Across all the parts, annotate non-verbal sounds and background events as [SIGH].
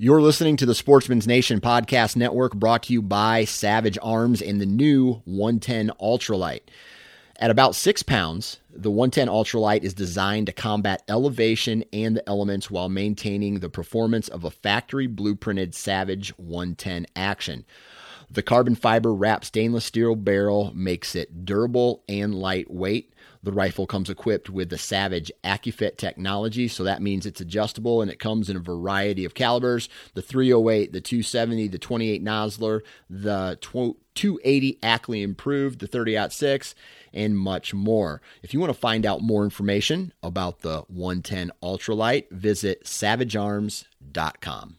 You're listening to the Sportsman's Nation Podcast Network brought to you by Savage Arms and the new 110 Ultralight. At about six pounds, the 110 Ultralight is designed to combat elevation and the elements while maintaining the performance of a factory blueprinted Savage 110 action. The carbon fiber wrapped stainless steel barrel makes it durable and lightweight. The rifle comes equipped with the Savage AccuFit technology, so that means it's adjustable and it comes in a variety of calibers the 308, the 270, the 28 Nosler, the 280 Ackley Improved, the 30 6, and much more. If you want to find out more information about the 110 Ultralight, visit savagearms.com.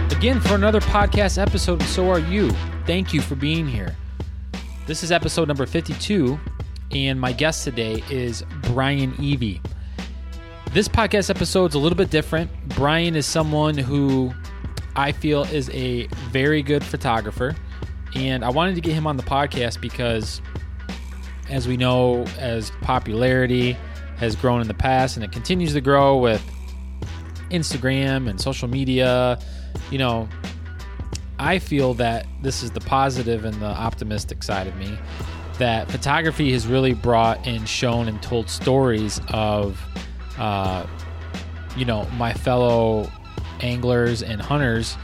again for another podcast episode, and so are you. Thank you for being here. This is episode number 52, and my guest today is Brian Evie. This podcast episode is a little bit different. Brian is someone who I feel is a very good photographer, and I wanted to get him on the podcast because, as we know, as popularity has grown in the past and it continues to grow with Instagram and social media, you know, I feel that this is the positive and the optimistic side of me. That photography has really brought and shown and told stories of, uh, you know, my fellow anglers and hunters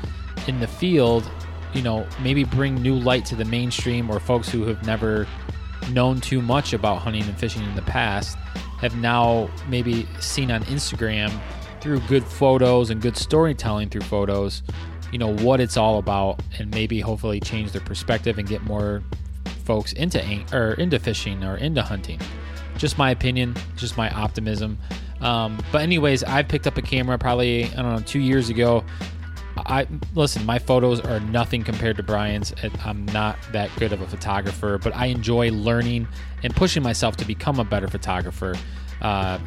in the field. You know, maybe bring new light to the mainstream or folks who have never known too much about hunting and fishing in the past have now maybe seen on Instagram through good photos and good storytelling through photos, you know, what it's all about and maybe hopefully change their perspective and get more folks into or into fishing or into hunting. Just my opinion, just my optimism. Um, but anyways, I picked up a camera probably I don't know two years ago. I listen. My photos are nothing compared to Brian's. I'm not that good of a photographer, but I enjoy learning and pushing myself to become a better photographer. Uh,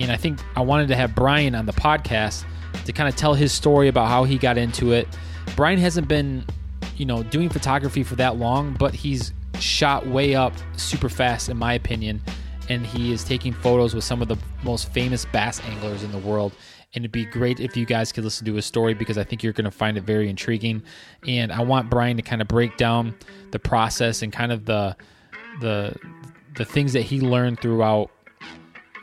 and I think I wanted to have Brian on the podcast to kind of tell his story about how he got into it. Brian hasn't been, you know, doing photography for that long, but he's shot way up super fast, in my opinion. And he is taking photos with some of the most famous bass anglers in the world. And it'd be great if you guys could listen to his story because I think you're going to find it very intriguing. And I want Brian to kind of break down the process and kind of the the the things that he learned throughout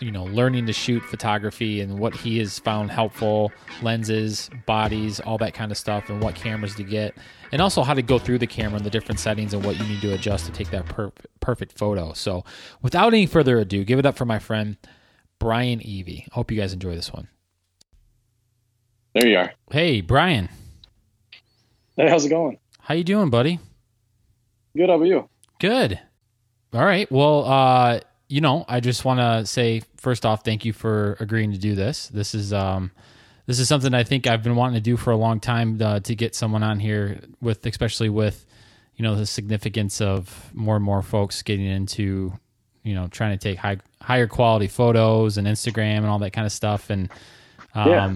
you know learning to shoot photography and what he has found helpful lenses bodies all that kind of stuff and what cameras to get and also how to go through the camera and the different settings and what you need to adjust to take that per- perfect photo. So without any further ado give it up for my friend brian evie. Hope you guys enjoy this one. There you are. Hey brian. Hey how's it going? How you doing buddy? Good how about you? Good. All right. Well uh you know, I just want to say first off, thank you for agreeing to do this. This is um, this is something I think I've been wanting to do for a long time uh, to get someone on here with, especially with, you know, the significance of more and more folks getting into, you know, trying to take high, higher quality photos and Instagram and all that kind of stuff. And, um, yeah.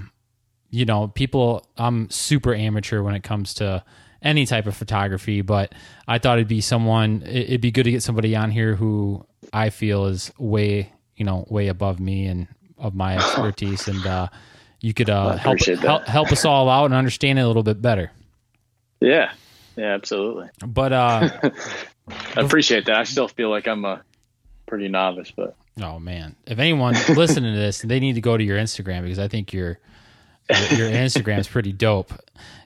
you know, people, I'm super amateur when it comes to any type of photography, but I thought it'd be someone, it'd be good to get somebody on here who I feel is way, you know, way above me and of my [LAUGHS] expertise. and uh, you could uh, help, help, help us all out and understand it a little bit better. Yeah. Yeah, absolutely. But uh, [LAUGHS] I appreciate that. I still feel like I'm a pretty novice, but oh man, if anyone [LAUGHS] listening to this, they need to go to your Instagram because I think your your [LAUGHS] Instagram is pretty dope,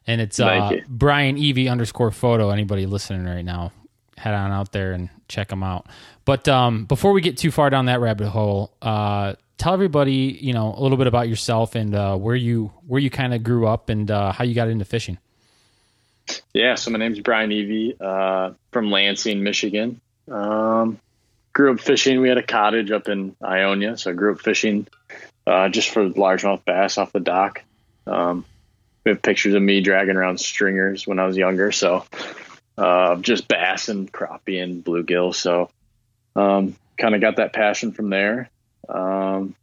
and it's uh, Brian Evie underscore photo. Anybody listening right now, head on out there and check them out. But um, before we get too far down that rabbit hole, uh, tell everybody you know a little bit about yourself and uh, where you where you kind of grew up and uh, how you got into fishing. Yeah, so my name's Brian Evie uh, from Lansing, Michigan. Um, grew up fishing. We had a cottage up in Ionia, so I grew up fishing uh, just for largemouth bass off the dock. Um, we have pictures of me dragging around stringers when I was younger. So uh, just bass and crappie and bluegill. So um, kind of got that passion from there. Um,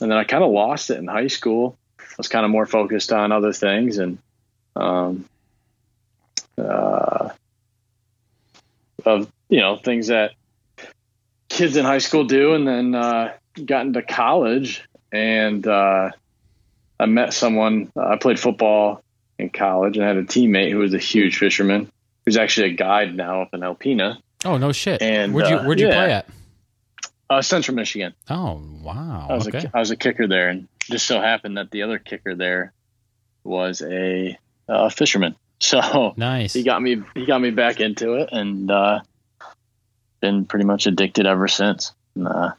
and then I kind of lost it in high school. I was kind of more focused on other things and um, uh, of you know things that kids in high school do, and then uh, got into college and uh, I met someone. Uh, I played football in college and I had a teammate who was a huge fisherman, who's actually a guide now up in Alpena. Oh no shit! And, where'd you uh, where'd you yeah. play at? Uh, Central Michigan. Oh wow. I was okay. a I was a kicker there, and just so happened that the other kicker there was a uh, fisherman. So nice. he got me he got me back into it, and uh, been pretty much addicted ever since. And, uh,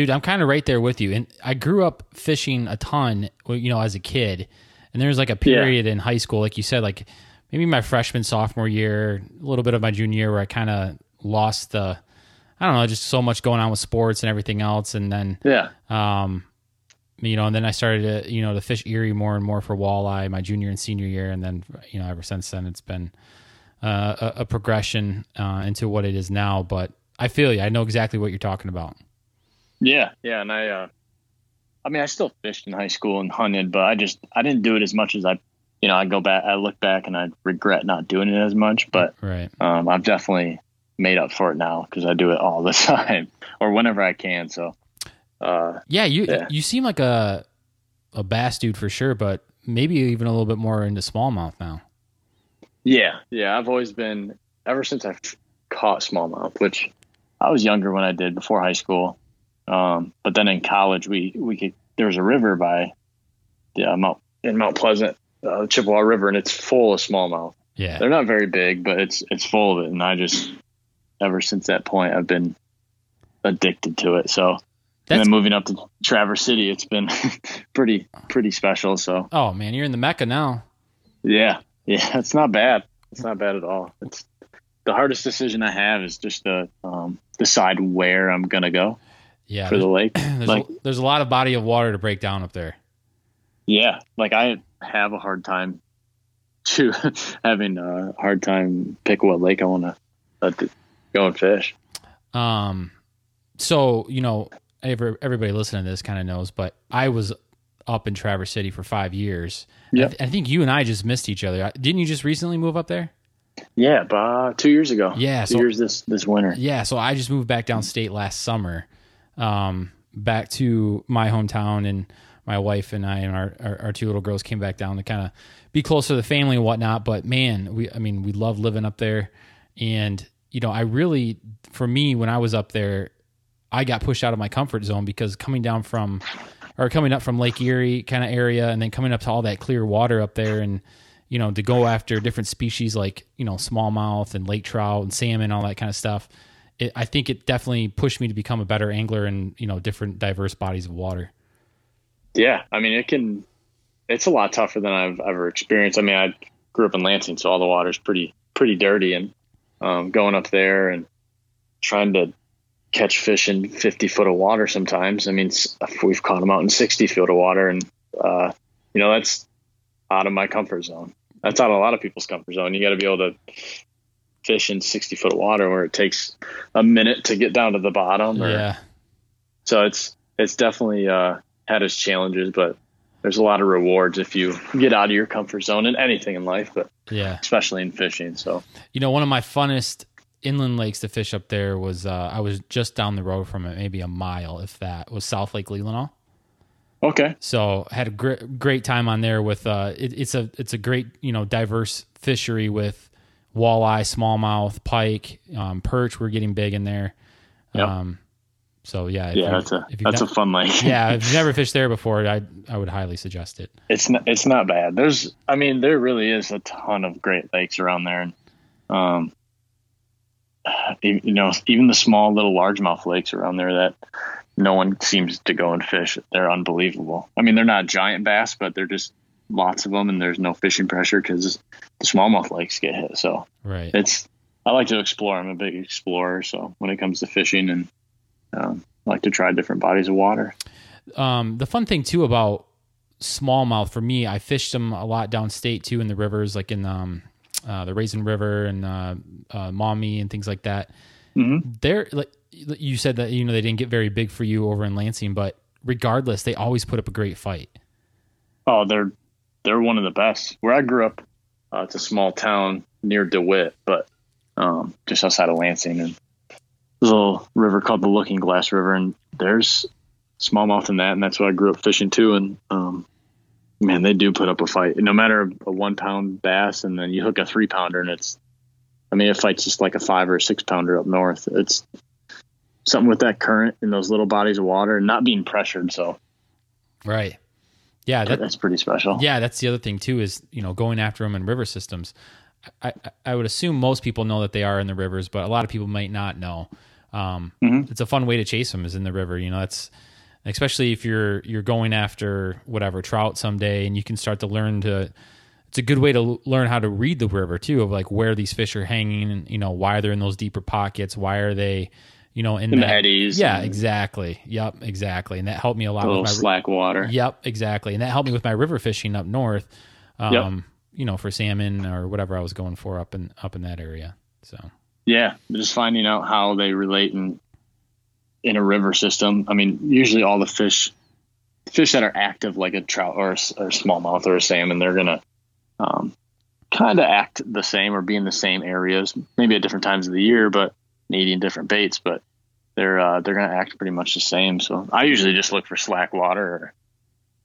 Dude, I'm kind of right there with you. And I grew up fishing a ton, you know, as a kid. And there was like a period in high school, like you said, like maybe my freshman, sophomore year, a little bit of my junior year, where I kind of lost the, I don't know, just so much going on with sports and everything else. And then, yeah, um, you know, and then I started to, you know, to fish Erie more and more for walleye my junior and senior year. And then, you know, ever since then, it's been uh, a, a progression uh, into what it is now. But I feel you. I know exactly what you're talking about. Yeah, yeah, and I, uh, I mean, I still fished in high school and hunted, but I just I didn't do it as much as I, you know, I go back, I look back, and I regret not doing it as much. But Right. um, I've definitely made up for it now because I do it all the [LAUGHS] time or whenever I can. So, uh, Yeah, you Yeah. you seem like a a bass dude for sure, but maybe even a little bit more into smallmouth now. yeah, yeah, I've always been ever since I've caught smallmouth, which I was younger when I did before high school. Um, but then in college, we we could there was a river by the uh, Mount in Mount Pleasant, uh, the Chippewa River, and it's full of smallmouth. Yeah. They're not very big, but it's it's full of it, and I just ever since that point I've been addicted to it. So and then moving up to Traverse City, it's been [LAUGHS] pretty pretty special. So oh man, you're in the mecca now. yeah, yeah, [LAUGHS] it's not bad. It's not bad at all. It's the hardest decision I have is just to um, decide where I'm gonna go Yeah. for the There's, lake. [CLEARS THROAT] there's, like a, there's a lot of body of water to break down up there. yeah, like I have a hard time to [LAUGHS] having a hard time pick what lake I want to uh, to go and fish. Um, so you know, every, everybody listening to this kind of knows, but I was up in Traverse City for five years. Yeah. I, th- I think you and I just missed each other. Didn't you just recently move up there? Yeah, about two years ago. Yeah, two so- years this this winter. Yeah, so I just moved back down state last summer, um, back to my hometown, and my wife and I and our, our, our two little girls came back down to kind of be closer to the family and whatnot. But man, we I mean we love living up there, and you know I really for me when I was up there, I got pushed out of my comfort zone because coming down from or coming up from Lake Erie kind of area, and then coming up to all that clear water up there, and you know to go after different species like you know smallmouth and lake trout and salmon, all that kind of stuff. It, I think it definitely pushed me to become a better angler in you know different diverse bodies of water. Yeah, I mean it can. It's a lot tougher than I've ever experienced. I mean, I grew up in Lansing, so all the water's pretty pretty dirty, and um, going up there and trying to catch fish in 50 foot of water sometimes. I mean, we've caught them out in 60 foot of water, and uh, you know that's out of my comfort zone. That's out of a lot of people's comfort zone. You got to be able to fish in 60 foot of water where it takes a minute to get down to the bottom. Or, Yeah, so it's it's definitely uh, had its challenges, but there's a lot of rewards if you get out of your comfort zone in anything in life, but yeah. especially in fishing. So You know, one of my funnest inland lakes to fish up there was uh, I was just down the road from it, maybe a mile, if that, was South Lake Leelanau. okay, So had a great great time on there with uh, it, it's a it's a great you know diverse fishery with walleye, smallmouth, pike, um, perch. We're getting big in there. Yep. Um, so yeah, yeah, that's a that's a fun lake. [LAUGHS] yeah. If you've never [LAUGHS] fished there before, I I would highly suggest it. it's not it's not bad. There's I mean there really is a ton of great lakes around there, and um, you [SIGHS] you know even the small little largemouth lakes around there that no one seems to go and fish. They're unbelievable. I mean they're not giant bass, but they're just lots of them, and there's no fishing pressure because the smallmouth lakes get hit. So Right. it's I like to explore. I'm a big explorer, so when it comes to fishing and um, I like to try different bodies of water. um, the fun thing too about smallmouth for me, I fished them a lot downstate too in the rivers, like in um, uh, the Raisin River and uh, uh, Maumee and things like that. Mm-hmm. They're like you said that you know they didn't get very big for you over in Lansing, but regardless, they always put up a great fight. Oh, they're they're one of the best. Where I grew up, uh, it's a small town near DeWitt, but um, just outside of Lansing, and there's a little river called the Looking Glass River, and there's smallmouth in that, and that's what I grew up fishing too. And um, man, they do put up a fight. No matter a one pound bass, and then you hook a three pounder, and it's, I mean, it fights just like a five or a six pounder up north. It's something with that current in those little bodies of water and not being pressured. So, right, yeah, that, that's pretty special. Yeah, that's the other thing too is you know going after them in river systems. I, I would assume most people know that they are in the rivers, but a lot of people might not know. Um, mm-hmm. It's a fun way to chase them is in the river. You know, that's especially if you're you're going after whatever trout someday, and you can start to learn to. It's a good way to learn how to read the river too, of like where these fish are hanging, and you know why they're in those deeper pockets, why are they, you know, in, the eddies. Yeah, exactly. Yep, exactly, and that helped me a lot. A little with my, slack water. Yep, exactly, and that helped me with my river fishing up north. Um, yep. You know, for salmon or whatever I was going for up in up in that area. So yeah, just finding out how they relate in in a river system. I mean, usually all the fish fish that are active, like a trout or a, or a smallmouth or a salmon, they're gonna um, kind of act the same or be in the same areas, maybe at different times of the year, but eating different baits. But they're uh, they're gonna act pretty much the same. So I usually just look for slack water or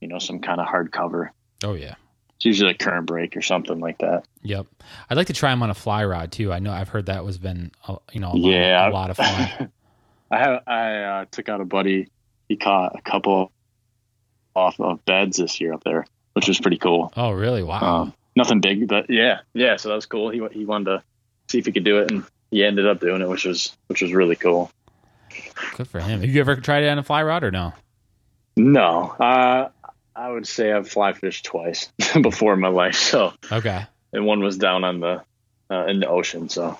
you know some kind of hard cover. Oh yeah. It's usually a current break or something like that. Yep, I'd like to try them on a fly rod too. I know I've heard that was been a, you know a yeah lot, a lot of fun. [LAUGHS] I have I uh, took out a buddy. He caught a couple off of beds this year up there, which was pretty cool. Oh really? Wow. Um, nothing big, but yeah, yeah. So that was cool. He he wanted to see if he could do it, and he ended up doing it, which was which was really cool. Good for him. Have you ever tried it on a fly rod or no? No. Uh, I would say I've fly fished twice [LAUGHS] before in my life. So okay, and one was down on the uh, in the ocean. So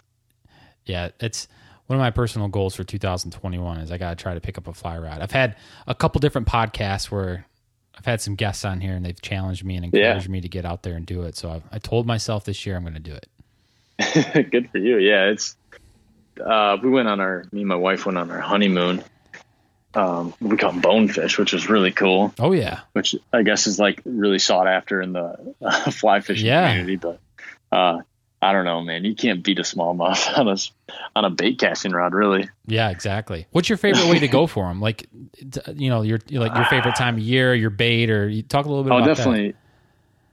yeah, it's one of my personal goals for 2021 is I got to try to pick up a fly rod. I've had a couple different podcasts where I've had some guests on here and they've challenged me and encouraged yeah. me to get out there and do it. So I've, I told myself this year I'm going to do it. [LAUGHS] Good for you. Yeah, it's. Uh, we went on our me and my wife went on our honeymoon um, we caught bonefish, which was really cool. Oh yeah, which I guess is like really sought after in the uh, [LAUGHS] fly fishing yeah. community. But uh, I don't know, man. You can't beat a smallmouth [LAUGHS] on a on a bait casting rod, really. Yeah, exactly. What's your favorite way to go for them? Like, you know, your like your favorite [SIGHS] time of year, your bait, or you talk a little bit. Oh, definitely.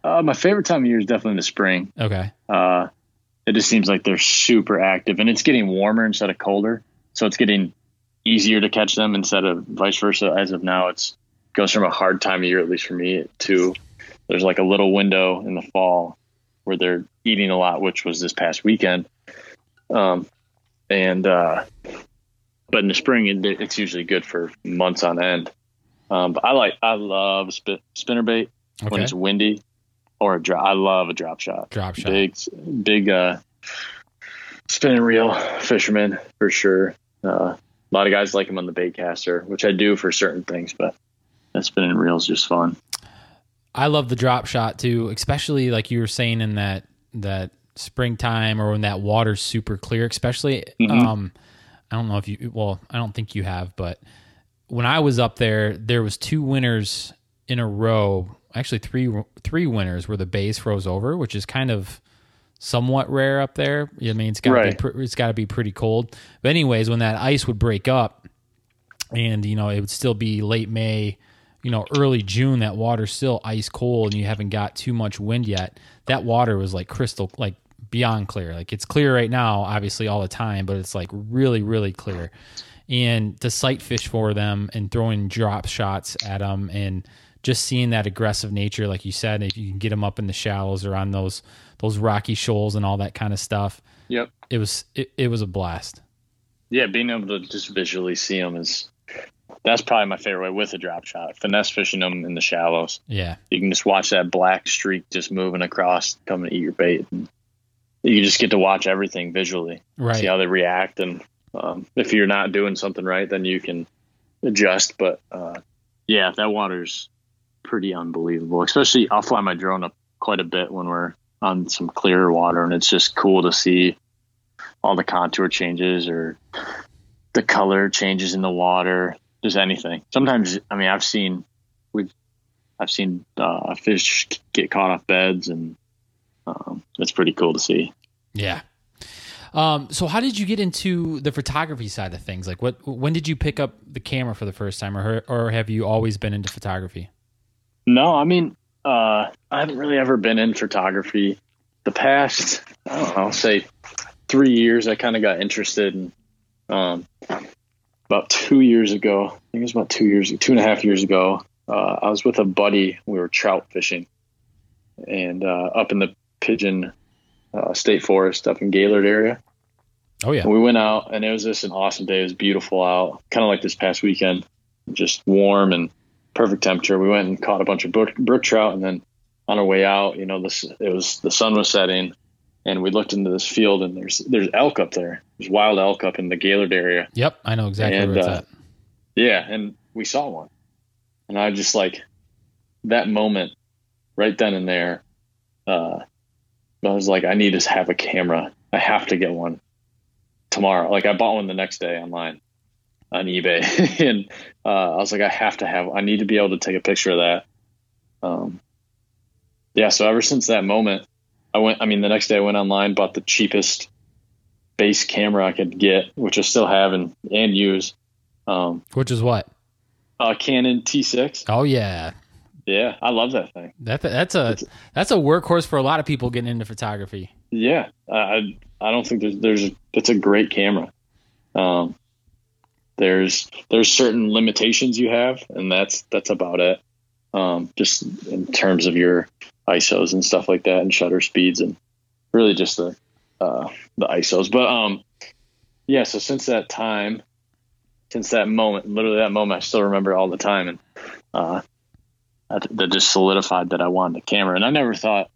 Uh, my favorite time of year is definitely the spring. Okay. Uh, it just seems like they're super active, and it's getting warmer instead of colder, so it's getting easier to catch them instead of vice versa. As of now, it's goes from a hard time of year, at least for me, to there's like a little window in the fall where they're eating a lot, which was this past weekend. Um, and uh, but in the spring, it, it's usually good for months on end. Um, but I like I love spin, spinner bait okay. when it's windy or a drop. I love a drop shot. Drop shot. Big big uh, spinning reel fisherman for sure. Uh, a lot of guys like them on the baitcaster, which I do for certain things, but that spinning reel is just fun. I love the drop shot too, especially like you were saying in that that springtime or when that water's super clear. Especially, mm-hmm. um, I don't know if you. Well, I don't think you have, but when I was up there, there was two winters in a row. Actually, three three winters where the base froze over, which is kind of somewhat rare up there. I mean, it's got right. to be it's got to be pretty cold. But anyways, when that ice would break up, and you know it would still be late May, you know early June, that water's still ice cold, and you haven't got too much wind yet. That water was like crystal, like beyond clear. Like it's clear right now, obviously all the time, but it's like really, really clear. And to sight fish for them and throwing drop shots at them and just seeing that aggressive nature, like you said, if you can get them up in the shallows or on those those rocky shoals and all that kind of stuff. Yep, it was it, it was a blast. Yeah, being able to just visually see them is that's probably my favorite way with a drop shot. Finesse fishing them in the shallows. Yeah, you can just watch that black streak just moving across, come and eat your bait. And you just get to watch everything visually, right? See how they react, and um, if you're not doing something right, then you can adjust. But uh, yeah, that water's pretty unbelievable. Especially, I'll fly my drone up quite a bit when we're on some clearer water, and it's just cool to see all the contour changes or the color changes in the water, just anything. Sometimes, I mean, I've seen we've I've seen uh, fish get caught off beds, and um, it's pretty cool to see. Yeah. Um, so how did you get into the photography side of things? Like what, when did you pick up the camera for the first time or, or have you always been into photography? No, I mean, uh, I haven't really ever been in photography. The past, I don't know, say three years, I kind of got interested in, um, about two years ago, I think it was about two years, two and a half years ago, uh, I was with a buddy. We were trout fishing and, uh, up in the Pigeon uh, State Forest up in Gaylord area. Oh yeah. And we went out and it was just an awesome day. It was beautiful out, kind of like this past weekend, just warm and perfect temperature. We went and caught a bunch of brook, brook trout, and then on our way out, you know, this it was the sun was setting, and we looked into this field, and there's there's elk up there. There's wild elk up in the Gaylord area. Yep, I know exactly and, where it's uh, at. Yeah, and we saw one, and I just like that moment, right then and there. Uh, I was like, I need to have a camera. I have to get one tomorrow. Like I bought one the next day online on eBay, [LAUGHS] and uh, I was like, I have to have. I need to be able to take a picture of that. Um, yeah. So ever since that moment, I went. I mean, the next day I went online, bought the cheapest base camera I could get, which I still have and and use. Um, which is what? A Canon T6. Oh yeah, yeah, I love that thing. That that's a it's, that's a workhorse for a lot of people getting into photography. Yeah, I I don't think there's there's it's a great camera. Um, there's there's certain limitations you have, and that's that's about it. Um, just in terms of your ISOs and stuff like that, and shutter speeds, and really just the uh, the ISOs. But um, yeah. So since that time, since that moment, literally that moment, I still remember all the time, and uh, that just solidified that I wanted a camera. And I never thought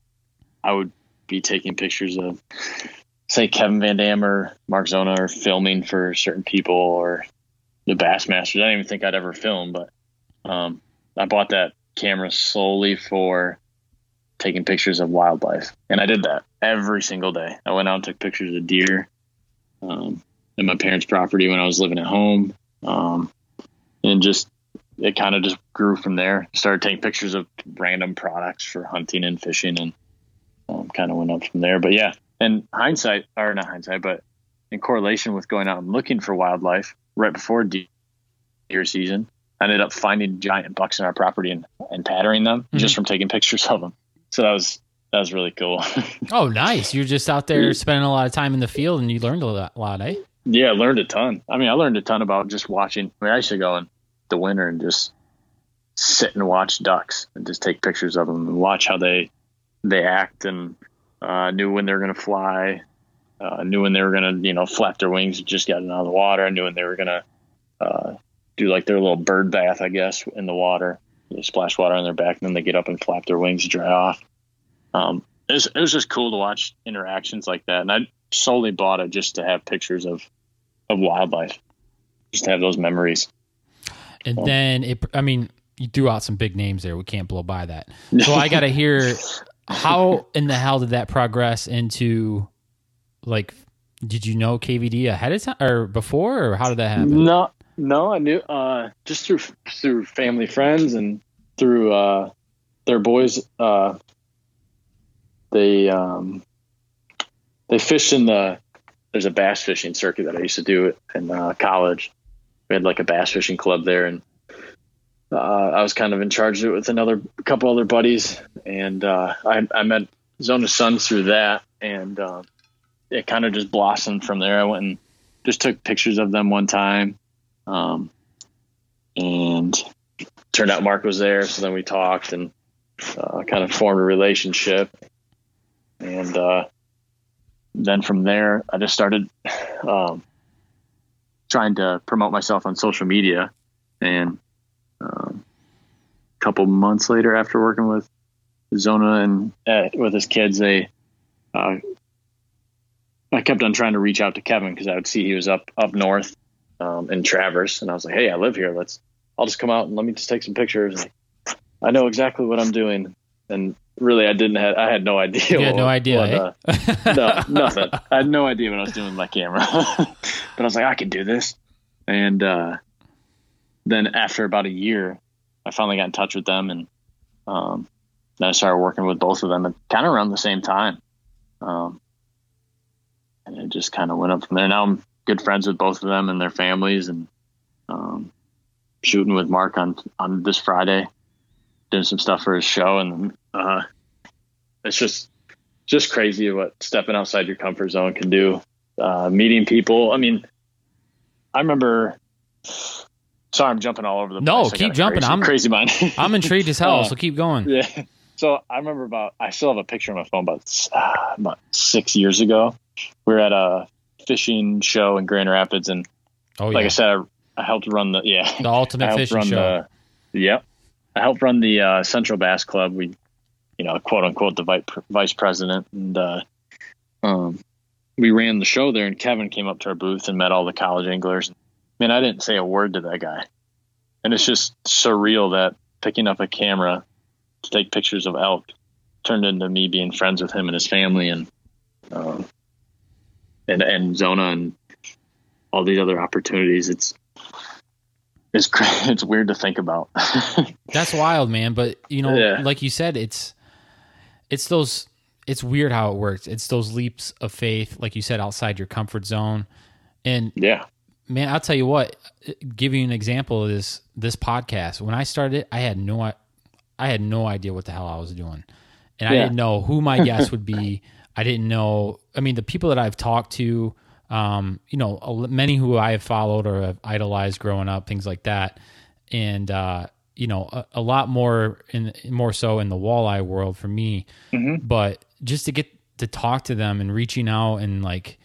I would be taking pictures of, say, Kevin Van Dam or Mark Zona or filming for certain people or the Bassmasters. I didn't even think I'd ever film, but um, I bought that camera solely for taking pictures of wildlife. And I did that every single day. I went out and took pictures of deer um, in my parents' property when I was living at home. Um, and just it kind of just grew from there. Started taking pictures of random products for hunting and fishing, and um, kind of went up from there. But yeah, and hindsight, or not hindsight, but in correlation with going out and looking for wildlife right before deer season, I ended up finding giant bucks in our property and, and patterning them mm-hmm. just from taking pictures of them. So that was that was really cool. [LAUGHS] oh, nice! You're just out there spending a lot of time in the field, and you learned a lot, eh? Yeah, I learned a ton. I mean, I learned a ton about just watching. I mean, I used to go in the winter and just sit and watch ducks and just take pictures of them and watch how they they act and uh, knew when they were going to fly, uh, knew when they were going to you know flap their wings just getting out of the water, I knew when they were going to uh, do like their little bird bath, I guess, in the water. They splash water on their back and then they get up and flap their wings to dry off. Um, it was, it was just cool to watch interactions like that, and I solely bought it just to have pictures of of wildlife, just to have those memories. And then it, I mean, you threw out some big names there. We can't blow by that. [LAUGHS] So I got to hear how in the hell did that progress into like, did you know KVD ahead of time or before, or how did that happen? No, no, I knew, uh, just through, through family friends and through, uh, their boys, uh, they, um, they fished in the, there's a bass fishing circuit that I used to do in uh, college we had like a bass fishing club there, and uh, I was kind of in charge of it with another couple other buddies, and uh, I, I met Zona's son through that, and uh, it kind of just blossomed from there. I went and just took pictures of them one time, um, and turned out Mark was there, so then we talked and uh, kind of formed a relationship, and uh, then from there I just started. Um, trying to promote myself on social media. And um, a couple months later, after working with Zona and uh, with his kids, they uh, I kept on trying to reach out to Kevin because I would see he was up up north um, in Traverse, and I was like, "Hey, I live here. Let's I'll just come out and let me just take some pictures." I know exactly what I'm doing, and really, I didn't have I had no idea. You had no idea, what, eh? uh, no, nothing. I had no idea what I was doing with my camera, [LAUGHS] but I was like, I can do this. And uh, then after about a year, I finally got in touch with them, and um, then I started working with both of them, at kind of around the same time. Um, and it just kind of went up from there. Now I'm good friends with both of them and their families, and um, shooting with Mark on on this Friday, doing some stuff for his show, and uh, it's just just crazy what stepping outside your comfort zone can do. Uh, meeting people. I mean, I remember. Sorry, I'm jumping all over the No, place. No, keep jumping. Crazy, I'm- crazy mind. I'm intrigued as hell, Uh, so [LAUGHS] keep going. yeah. So I remember about I still have a picture on my phone about uh, about six years ago. We were at a fishing show in Grand Rapids, and Oh like yeah, I said, I, I helped run the yeah the ultimate [LAUGHS] fishing run show. the yep. I helped run the uh, Central Bass Club. We, you know, quote unquote, the vice, vice president, and uh, um, we ran the show there. And Kevin came up to our booth and met all the college anglers. Man, I didn't say a word to that guy, and it's just surreal that picking up a camera to take pictures of elk turned into me being friends with him and his family, and um, and and Zona and all these other opportunities. It's it's [LAUGHS] it's weird to think about. [LAUGHS] That's wild, man. But you know, Yeah. like you said, it's it's those. It's weird how it works. It's those leaps of faith, like you said, outside your comfort zone. And yeah, man, I'll tell you what. Give you an example of this this podcast. When I started, it, I had no I had no idea what the hell I was doing, and I didn't know who my guest would [LAUGHS] be. I didn't know. I mean, the people that I've talked to, um, you know, many who I have followed or have idolized growing up, things like that, and uh, you know, a, a lot more in more so in the walleye world for me. But just to get to talk to them and reaching out and like,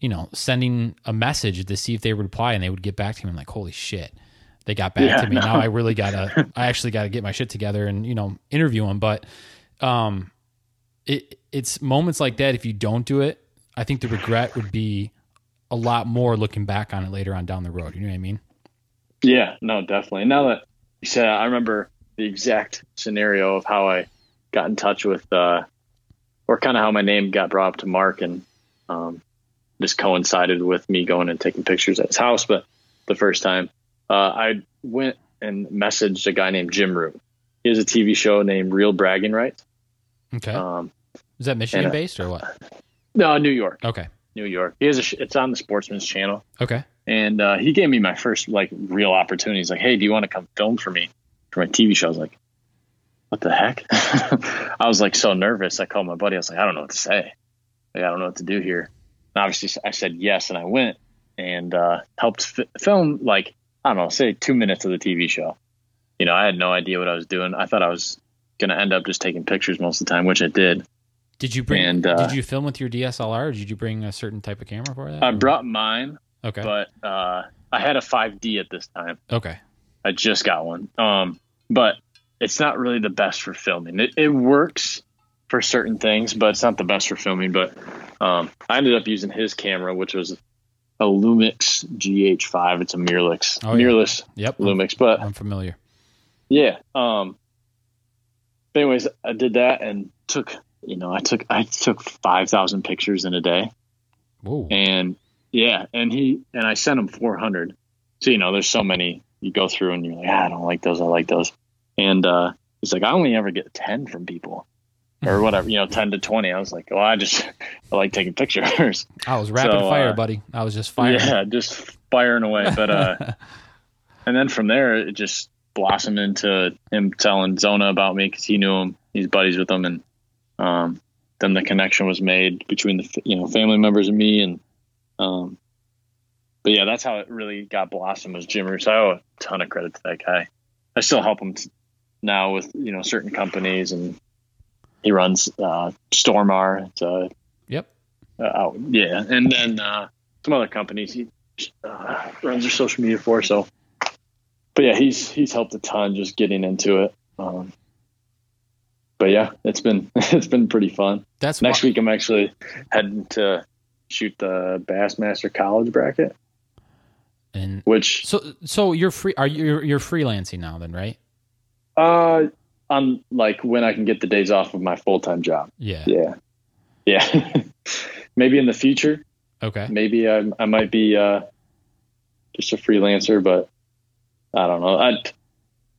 you know, sending a message to see if they would reply and they would get back to me. I'm like, holy shit, they got back Yeah, to me. no. Now I really gotta, [LAUGHS] I actually gotta get my shit together and you know interview them. But um, it it's moments like that. If you don't do it, I think the regret would be a lot more looking back on it later on down the road. You know what I mean? yeah, no, definitely. Now that you said, I remember the exact scenario of how I got in touch with, uh, or kind of how my name got brought up to Mark, and um, this coincided with me going and taking pictures at his house. But the first time, uh, I went and messaged a guy named Jim Rue. He has a TV show named Real Bragging Rights. Okay. Um, Is that Michigan and, uh, based or what? no, New York, Okay. New York. He has a. sh- It's on the Sportsman's Channel. Okay. and uh, he gave me my first like real opportunity. He's like, "Hey, do you want to come film for me for my TV show?" I was like, "What the heck?" [LAUGHS] I was like so nervous. I called my buddy. I was like, "I don't know what to say. Like, I don't know what to do here." And obviously, I said yes, and I went and uh, helped f- film like I don't know, say two minutes of the TV show. You know, I had no idea what I was doing. I thought I was gonna end up just taking pictures most of the time, which I did. Did you bring? And, uh, did you film with your DSLR? or Did you bring a certain type of camera for that? I brought mine, okay. but uh, I had a 5D at this time. okay. I just got one. Um, but it's not really the best for filming. It, it works for certain things, but it's not the best for filming. But um, I ended up using his camera, which was a Lumix GH5. It's a mirrorless, Oh, yeah. mirrorless Yep. Lumix. But I'm familiar. yeah. Um, anyways, I did that and took, you know, I took I took five thousand pictures in a day. Whoa. And yeah, and he and I sent him 400. So you know, there's so many you go through and you're like, ah, I don't like those, I like those. And uh, he's like, I only ever get 10 from people, or [LAUGHS] whatever, you know, 10 to 20. I was like, well, I just [LAUGHS] I like taking pictures. [LAUGHS] I was rapid so, fire, uh, buddy. I was just firing. Yeah, just firing away. But uh, and then from there, it just blossomed into him telling Zona about me because he knew him. He's buddies with him, and um, then the connection was made between the you know family members and me, and um, but yeah, that's how it really got blossomed was Jim Roos. I owe a ton of credit to that guy. I still help him t- now with you know certain companies, and he runs uh, STORMR. It's a Yep. uh. Yeah, and then uh, some other companies he uh, runs their social media for. So, but yeah, he's he's helped a ton just getting into it. Um, but yeah, it's been [LAUGHS] it's been pretty fun. That's Next why- week, I'm actually heading to shoot the Bassmaster College bracket, And which so, so you're free. Are you you're freelancing now? Then, right? uh on like when I can get the days off of my full time job. Yeah. Yeah, yeah. [LAUGHS] maybe in the future, Okay. maybe I I might be uh, just a freelancer, but I don't know. I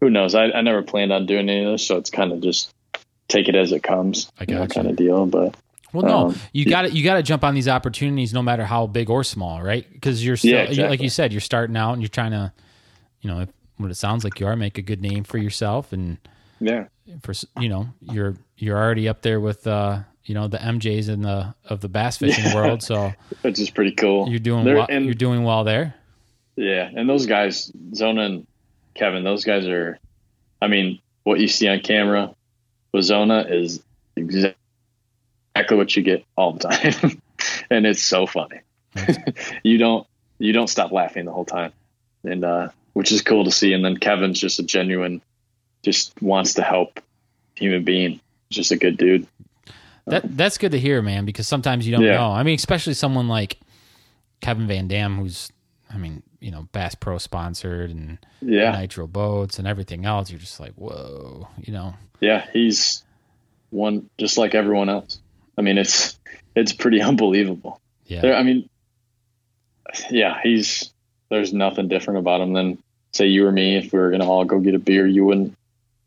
who knows? I, I never planned on doing any of this, so it's kind of just take it as it comes, I know, kind of deal. But Well, no, Um, you got to you got to jump on these opportunities, no matter how big or small, right? Because you're still, Yeah, you- like you said, you're starting out and you're trying to, you know, what it sounds like you are make a good name for yourself, and yeah, for you know, you're you're already up there with, uh, you know, the MJs in the of the bass fishing Yeah. world, so [LAUGHS] which is pretty cool. you're doing well. and- you're doing well there. Yeah, and those guys, Zona and Kevin, those guys are. I mean, what you see on camera with Zona is exactly what you get all the time, [LAUGHS] and it's so funny. [LAUGHS] you don't you don't stop laughing the whole time, and uh, which is cool to see. And then Kevin's just a genuine, just wants to help human being, just a good dude. That um, that's good to hear, man, because sometimes you don't Yeah. know. I mean, especially someone like Kevin Van Dam, who's, I mean, you know, Bass Pro sponsored and Yeah, Nitro boats and everything else. You're just like, whoa, you know. yeah, he's one just like everyone else. I mean, it's it's pretty [LAUGHS] unbelievable. Yeah. There, I mean, yeah, he's there's nothing different about him than say you or me. If we were gonna all go get a beer, you wouldn't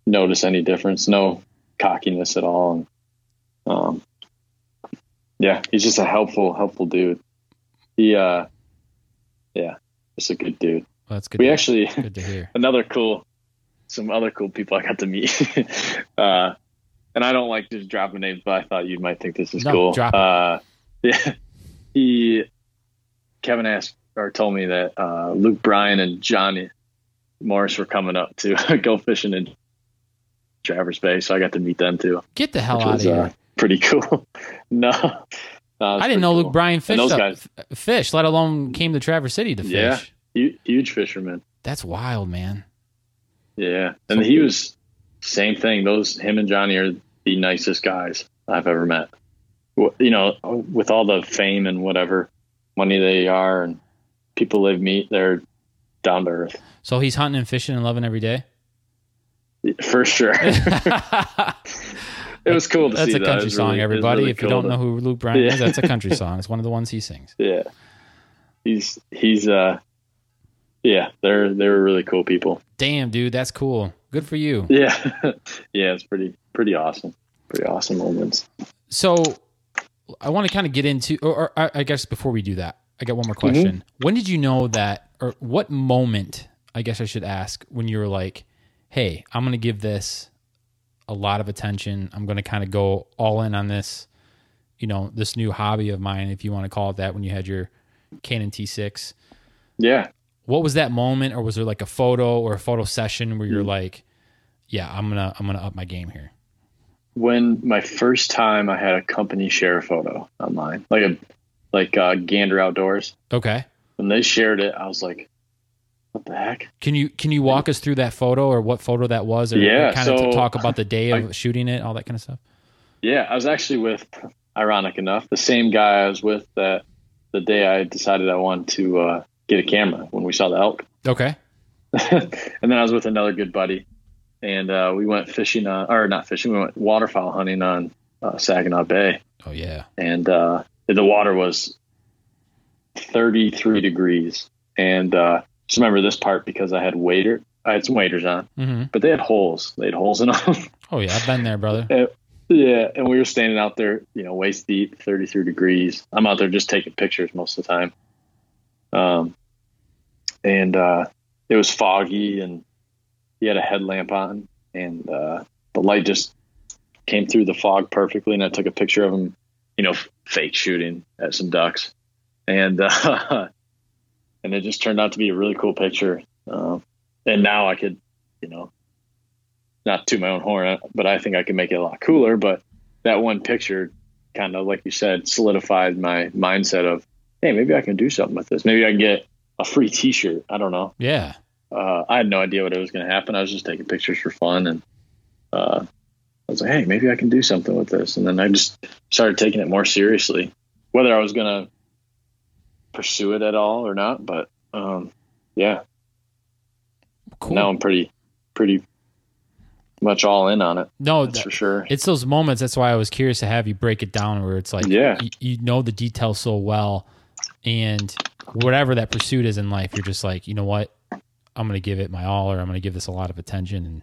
notice any difference. No cockiness at all. And, um, yeah, he's just a helpful, helpful dude. He, uh, yeah, just a good dude. Well, that's good. We to, actually [LAUGHS] good to hear. [LAUGHS] another cool, some other cool people I got to meet. [LAUGHS] uh, and I don't like just dropping names, but I thought you might think this is No, cool. Uh, yeah, he, Kevin asked or told me that uh, Luke Bryan and Johnny Morris were coming up to go fishing in Traverse Bay, so I got to meet them too, Get the hell out of here. uh, pretty cool. [LAUGHS] no, no, I didn't know cool. Luke Bryan fished those guys- fish, let alone came to Traverse City to fish. Yeah. Hu- huge fisherman. That's wild, man. Yeah, and So- he was same thing. Those him and Johnny are the nicest guys I've ever met. You know, with all the fame and whatever money they are and people they meet, they're down to earth So he's hunting and fishing and loving every day. For sure. [LAUGHS] it was cool to That's see. a that. It country song, really- everybody. really if you don't to- know who Luke Bryan Yeah. is, that's a country song. It's one of the ones he sings. [LAUGHS] yeah, he's he's uh, yeah, they're they're really cool people. Damn, dude, that's cool. Good for you. [LAUGHS] Yeah, yeah, it's pretty pretty awesome. Pretty awesome moments. So I want to kind of get into, or, or I I guess before we do that, I got one more Mm-hmm. question. When did you know that, or what moment, I guess I should ask, when you were like, hey, I'm going to give this a lot of attention. I'm going to kind of go all in on this, you know, this new hobby of mine, if you want to call it that, when you had your Canon T6. Yeah, What was that moment, or was there like a photo or a photo session where you're like, yeah, I'm gonna I'm gonna up my game here. when my first time I had a company share photo online, like a like uh, Gander Outdoors, Okay. when they shared it, I was like, "What the heck?" Can you can you walk us through that photo or what photo that was, or, Yeah, kind of so- talk about the day of I- shooting it, all that kind of stuff? Yeah, I was actually with, ironic enough, the same guy I was with that the day I decided I wanted to uh, get a camera when we saw the elk, [LAUGHS] Okay. and then I was with another good buddy, and uh, we went fishing on, or not fishing, we went waterfowl hunting on uh, Saginaw Bay. Oh yeah. and uh, the water was 33 degrees. And uh, just remember this part because I had wader, I had some waders on, hmm but they had holes. They had holes in them. [LAUGHS] Oh yeah, I've been there, brother. yeah, and we were standing out there, you know, waist deep, 33 degrees. I'm out there just taking pictures most of the time. Um, and uh, it was foggy, and he had a headlamp on, and uh, the light just came through the fog perfectly. And I took a picture of him, you know, fake shooting at some ducks, and [LAUGHS] uh, and it just turned out to be a really cool picture. Um, and now I could, you know, not to my own horn, but I think I can make it a lot cooler. But that one picture kind of, like you said, solidified my mindset of, hey, maybe I can do something with this. Maybe I can get a free T-shirt. I don't know. Yeah. Uh, I had no idea what it was going to happen. I was just taking pictures for fun, and uh, I was like, hey, maybe I can do something with this. And then I just started taking it more seriously, whether I was going to pursue it at all or not. But um, yeah, Cool. now I'm pretty, pretty much all in on it. No, That's th- for sure. it's those moments. That's why I was curious to have you break it down, where it's like, Yeah. y- you know the details so well, and whatever that pursuit is in life, you're just like, you know what, I'm going to give it my all, or I'm going to give this a lot of attention, and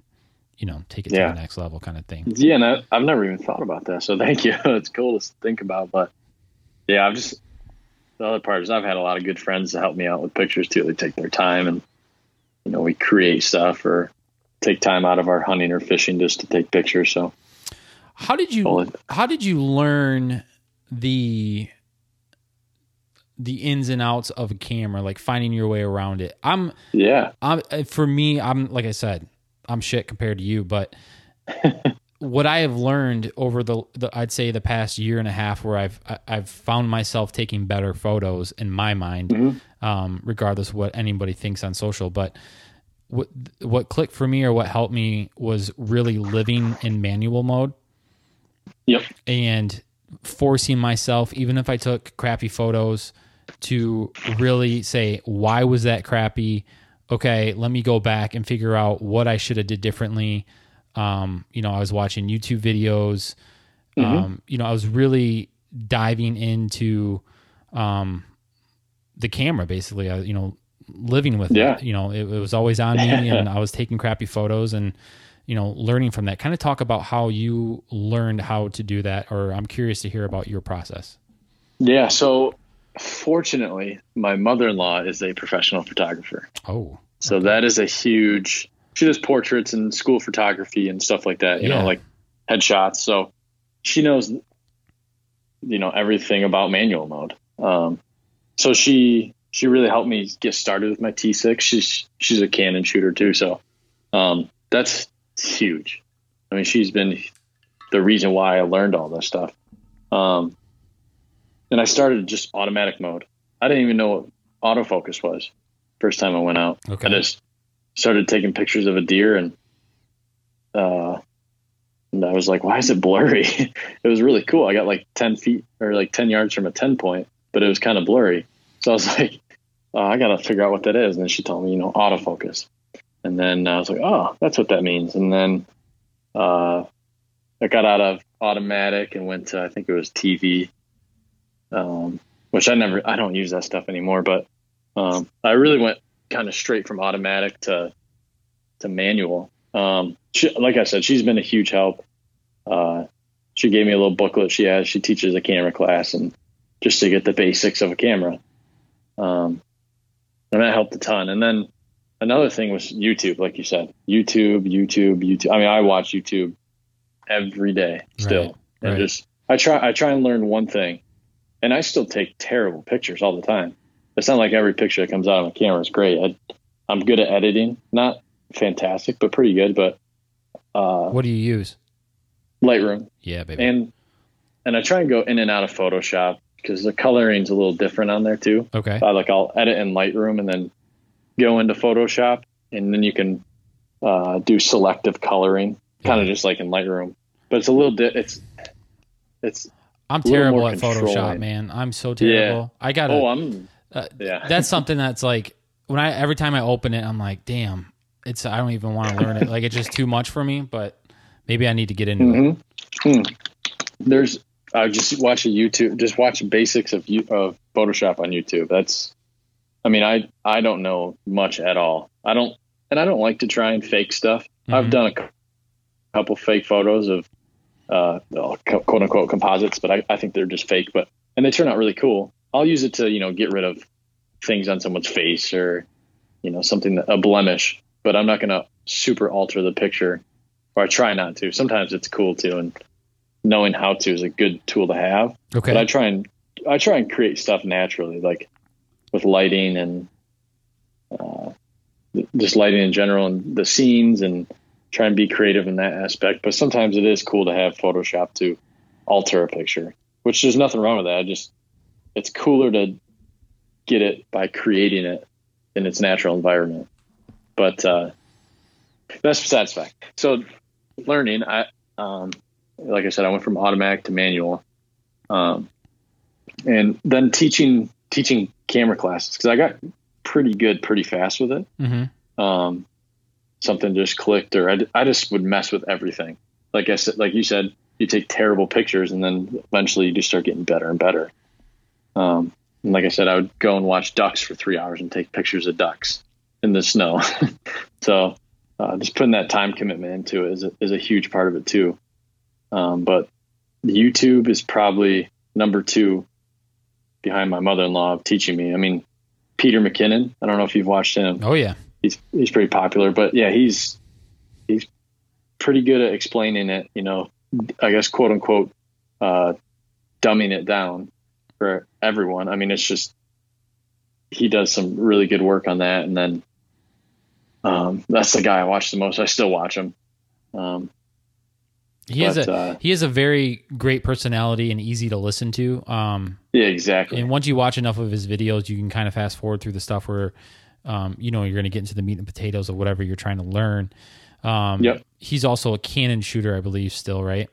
you know, take it Yeah. to the next level, kind of thing. Yeah, and I, I've never even thought about that. So thank you. [LAUGHS] it's cool to think about, but yeah, I've just the other part is I've had a lot of good friends to help me out with pictures too. They take their time and you know we create stuff or take time out of our hunting or fishing just to take pictures. So How did you how did you learn the the ins and outs of a camera, like finding your way around it? I'm yeah, I'm for me, I'm like I said, I'm shit compared to you, but [LAUGHS] what I have learned over the, the I'd say the past year and a half, where I've I've found myself taking better photos in my mind, um, regardless of what anybody thinks on social. But what what clicked for me or what helped me was really living in manual mode yep, and forcing myself, even if I took crappy photos, to really say, why was that crappy? Okay, let me go back and figure out what I should have did differently. Um, you know, I was watching YouTube videos. Um, you know, I was really diving into um, the camera, basically. I, you know, living with Yeah. it. You know, it, it was always on me, [LAUGHS] and I was taking crappy photos and you know learning from that. Kind of talk about how you learned how to do that, or I'm curious to hear about your process. yeah. So fortunately, my mother-in-law is a professional photographer. Oh, So that is a huge. She does portraits and school photography and stuff like that. You Yeah. know, like headshots. So she knows, you know, everything about manual mode. Um, so she she really helped me get started with my T6. She's she's a Canon shooter too. So um, that's huge. I mean, she's been the reason why I learned all this stuff. Um, and I started just automatic mode. I didn't even know what autofocus was first time I went out. Okay. I just started taking pictures of a deer and uh and I was like, why is it blurry? [LAUGHS] it was really cool. I got like 10 feet or like 10 yards from a 10 point, but it was kind of blurry. So I was [LAUGHS] like, oh, I got to figure out what that is. And then she told me, you know, autofocus. And then I was like, oh, that's what that means. And then uh, I got out of automatic and went to, I think it was TV, um, which I never, I don't use that stuff anymore, but um, I really went kind of straight from automatic to to manual. Um, she, like I said, she's been a huge help. Uh, she gave me a little booklet she has. She teaches a camera class and just to get the basics of a camera. Um, and that helped a ton. And then another thing was YouTube, like you said, YouTube, YouTube, YouTube. I mean, I watch YouTube every day still, Right, and right. just I try I try and learn one thing, and I still take terrible pictures all the time. It's not like every picture that comes out of my camera is great. I, I'm good at editing, not fantastic, but pretty good. But uh, what do you use? Lightroom, Yeah, baby. and and I try and go in and out of Photoshop because the coloring's a little different on there too. okay. I like I'll edit in Lightroom and then go into Photoshop, and then you can uh, do selective coloring, kind of just like in Lightroom. But it's a little di- it's it's I'm terrible at Photoshop, man. I'm so terrible. Yeah. I got oh I'm uh, yeah [LAUGHS] that's something that's like when I every time I open it, I'm like, damn, it's I don't even want to learn it. Like it's just too much for me. But maybe I need to get into it. hmm. There's I just watch a YouTube, just watch basics of you of Photoshop on YouTube. That's, I mean, I I don't know much at all. I don't, and I don't like to try and fake stuff. I've Mhm. done a couple fake photos of, uh, quote unquote composites, but I, I think they're just fake. But and they turn out really cool. I'll use it to you know get rid of things on someone's face or you know something that, a blemish. But I'm not gonna super alter the picture, or I try not to. Sometimes it's cool to, and knowing how to is a good tool to have. Okay. But I try and I try and create stuff naturally, like with lighting and uh, just lighting in general, and the scenes, and try and be creative in that aspect. But sometimes it is cool to have Photoshop to alter a picture, which there's nothing wrong with that. I just it's cooler to get it by creating it in its natural environment. But uh, that's besides fact. So learning, I um, like I said, I went from automatic to manual, um, and then teaching teaching camera classes because I got pretty good pretty fast with it. mm-hmm. Um, something just clicked, or I, I just would mess with everything. Like I said, like you said, you take terrible pictures, and then eventually you just start getting better and better. Um, and like I said, I would go and watch ducks for three hours and take pictures of ducks in the snow. [LAUGHS] so uh, just putting that time commitment into it is a, is a huge part of it too. Um, but YouTube is probably number two behind my mother-in-law of teaching me. I mean, Peter McKinnon. I don't know if you've watched him. Oh yeah, he's he's pretty popular, but yeah, he's he's pretty good at explaining it. You know, I guess quote unquote, uh, dumbing it down for everyone. I mean, it's just he does some really good work on that, and then um, that's the guy I watch the most. I still watch him. Um, he has a uh, he has a very great personality and easy to listen to. Um, yeah, exactly. And once you watch enough of his videos, you can kind of fast forward through the stuff where, um, you know, you're going to get into the meat and potatoes of whatever you're trying to learn. Um, yep. He's also a Canon shooter, I believe, still, right?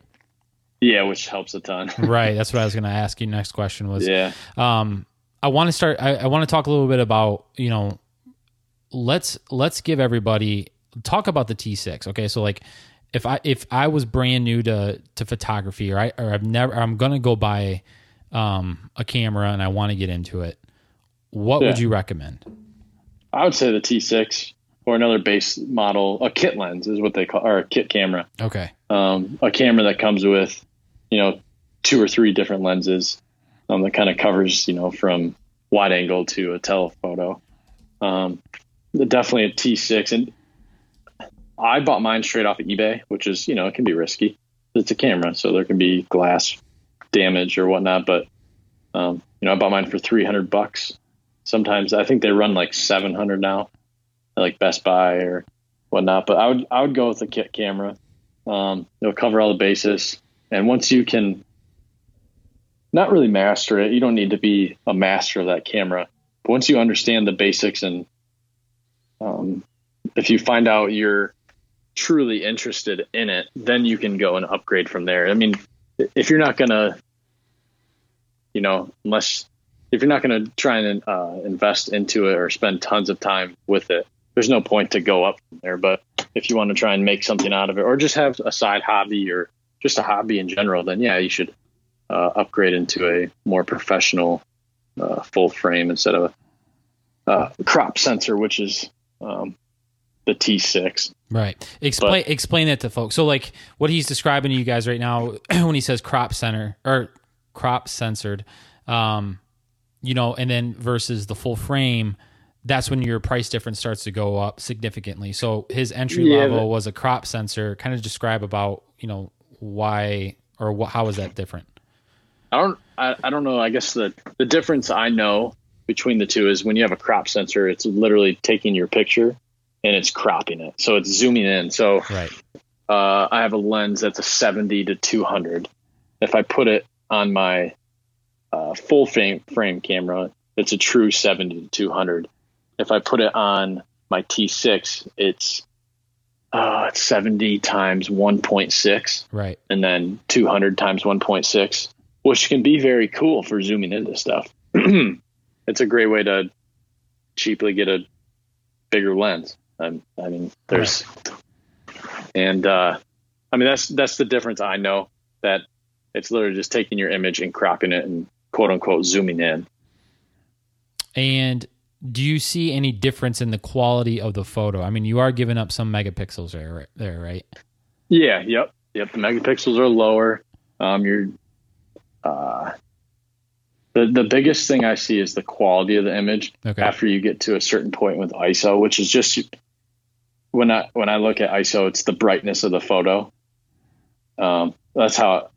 Yeah, which helps a ton. [LAUGHS] right. That's what I was going to ask you. Next question was, yeah. Um, I want to start. I, I want to talk a little bit about you know, let's let's give everybody talk about the T6. Okay, so like if I if I was brand new to to photography or I or I've never I'm gonna go buy um, a camera and I want to get into it, what yeah. would you recommend? I would say the T6 or another base model, a kit lens is what they call, or a kit camera. Okay. Um, a camera that comes with, you know, two or three different lenses um, that kind of covers, you know, from wide angle to a telephoto. Um, definitely a T6, and I bought mine straight off of eBay, which is, you know, it can be risky. It's a camera, so there can be glass damage or whatnot. But, um, you know, I bought mine for 300 bucks. Sometimes I think they run like 700 now, like Best Buy or whatnot. But I would, I would go with a kit camera. Um, it'll cover all the bases. And once you can not really master it, you don't need to be a master of that camera. But once you understand the basics and, um, if you find out you're truly interested in it, then you can go and upgrade from there. I mean, if you're not gonna, you know, unless if you're not gonna try and uh, invest into it or spend tons of time with it, there's no point to go up from there. But if you want to try and make something out of it, or just have a side hobby or just a hobby in general, then yeah, you should uh, upgrade into a more professional uh, full frame instead of a uh, crop sensor, which is um, the T6. Right. Explain but, explain that to folks. So like what he's describing to you guys right now [CLEARS THROAT] when he says crop center or crop censored, um, you know, and then versus the full frame, that's when your price difference starts to go up significantly. So his entry yeah, level was a crop sensor. Kind of describe about you know why or wh- how is that different? I don't I, I don't know. I guess the the difference I know between the two is when you have a crop sensor, it's literally taking your picture and it's cropping it. So it's zooming in. So right. uh, I have a lens that's a 70 to 200. If I put it on my uh, full frame, frame camera, it's a true 70 to 200. If I put it on my T6, it's uh, it's 70 times 1.6. Right. And then 200 times 1.6, which can be very cool for zooming into stuff. [CLEARS THROAT] it's a great way to cheaply get a bigger lens. Um, I mean, there's, and uh, I mean that's that's the difference. I know that it's literally just taking your image and cropping it and quote unquote zooming in. And do you see any difference in the quality of the photo? I mean, you are giving up some megapixels there, there, right? Yeah. Yep. Yep. The megapixels are lower. Um, you're, uh, the, the biggest thing I see is the quality of the image okay. after you get to a certain point with ISO, which is just when I when I look at ISO, it's the brightness of the photo. Um, that's how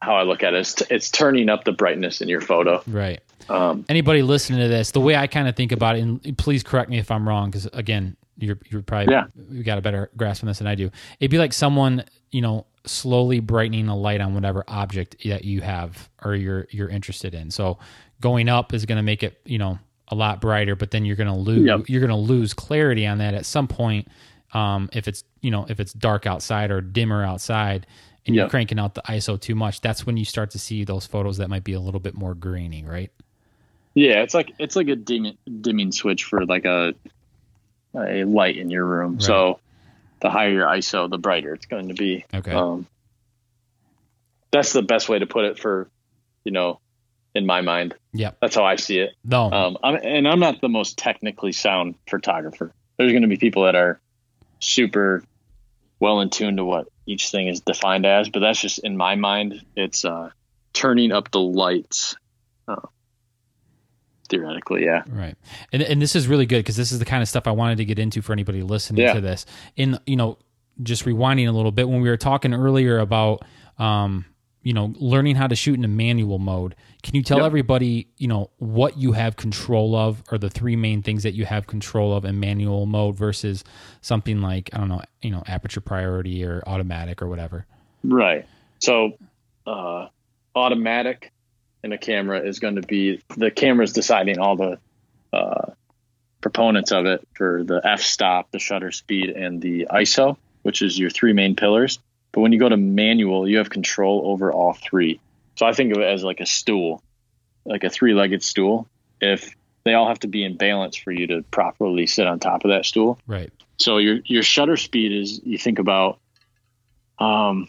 how I look at it. It's, t- it's turning up the brightness in your photo. Right. Um, Anybody listening to this, the way I kind of think about it, and please correct me if I'm wrong, because again, you're you're probably yeah. you got a better grasp on this than I do. It'd be like someone you know slowly brightening a light on whatever object that you have or you're you're interested in. So going up is going to make it you know a lot brighter, but then you're going to lose yep. you're going to lose clarity on that at some point um, if it's you know if it's dark outside or dimmer outside and yep. you're cranking out the ISO too much, that's when you start to see those photos that might be a little bit more grainy, right? Yeah, it's like it's like a dimming dimming switch for like a a light in your room. Right. So the higher your ISO, the brighter it's going to be. Okay. Um, that's the best way to put it for, you know, in my mind. Yeah. That's how I see it. No. Um, I'm, and I'm not the most technically sound photographer. There's going to be people that are super well in tune to what each thing is defined as, but that's just in my mind. It's uh, turning up the lights. Uh, theoretically, yeah. Right. And and this is really good because this is the kind of stuff I wanted to get into for anybody listening Yeah. to this. In you know, just rewinding a little bit when we were talking earlier about um, you know, learning how to shoot in a manual mode. Can you tell Yep. everybody, you know, what you have control of or the three main things that you have control of in manual mode versus something like, I don't know, you know, aperture priority or automatic or whatever? Right. So, uh, automatic in a camera is going to be the camera's deciding all the uh, proponents of it for the f stop, the shutter speed, and the ISO, which is your three main pillars. But when you go to manual, you have control over all three. So I think of it as like a stool, like a three legged stool. If they all have to be in balance for you to properly sit on top of that stool. Right. So your your shutter speed is you think about um,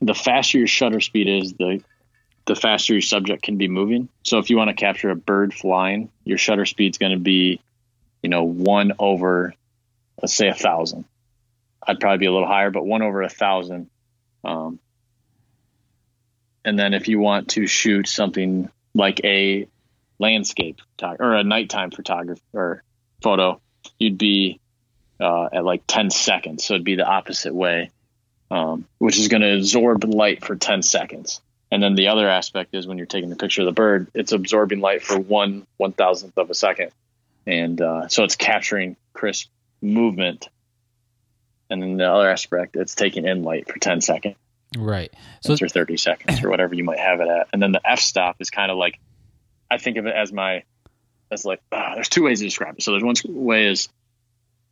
the faster your shutter speed is, the the faster your subject can be moving. So if you want to capture a bird flying, your shutter speed's going to be, you know, one over, let's say a thousand. I'd probably be a little higher, but one over a thousand. Um, and then if you want to shoot something like a landscape or a nighttime photography or photo, you'd be uh, at like 10 seconds. So it'd be the opposite way, um, which is going to absorb light for 10 seconds. And then the other aspect is when you're taking the picture of the bird, it's absorbing light for one one thousandth of a second, and uh, so it's capturing crisp movement. And then the other aspect, it's taking in light for 10 seconds Right. So or 30 seconds or whatever you might have it at. And then the f stop is kind of like, I think of it as my, as like, ah, there's two ways to describe it. So there's one way is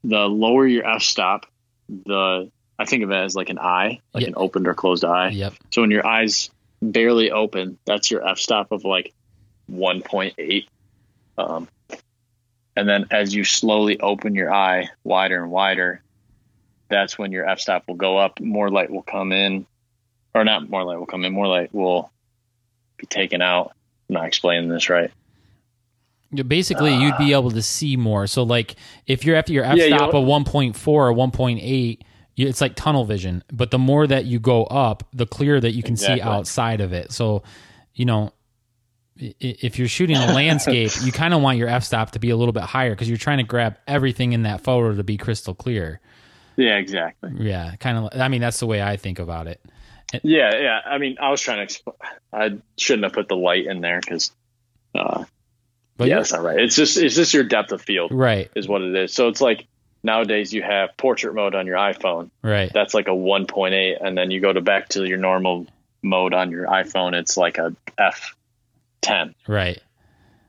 the lower your f stop, the, I think of it as like an eye, like Yeah. an opened or closed eye. Yep. So when your eyes barely open, that's your f stop of like 1.8. Um, and then as you slowly open your eye wider and wider, that's when your f stop will go up. More light will come in, or not more light will come in. More light will be taken out. I'm not explaining this right. Yeah, Basically, you'd be able to see more. So, like, if you're after your f stop know- of 1.4 or 1.8, you- it's like tunnel vision. But the more that you go up, the clearer that you can see outside of it. So, you know, if you're shooting a [LAUGHS] landscape, you kind of want your f stop to be a little bit higher because you're trying to grab everything in that photo to be crystal clear. Yeah, exactly. Yeah, kind of. I mean, that's the way I think about it. Yeah, yeah. I mean, I was trying to. explain. I shouldn't have put the light in there because. Uh, But yeah, that's not right. It's just it's just your depth of field right, is what it is. So it's like nowadays you have portrait mode on your iPhone. right. That's like a 1.8, and then you go to back to your normal mode on your iPhone. It's like a F10. Right.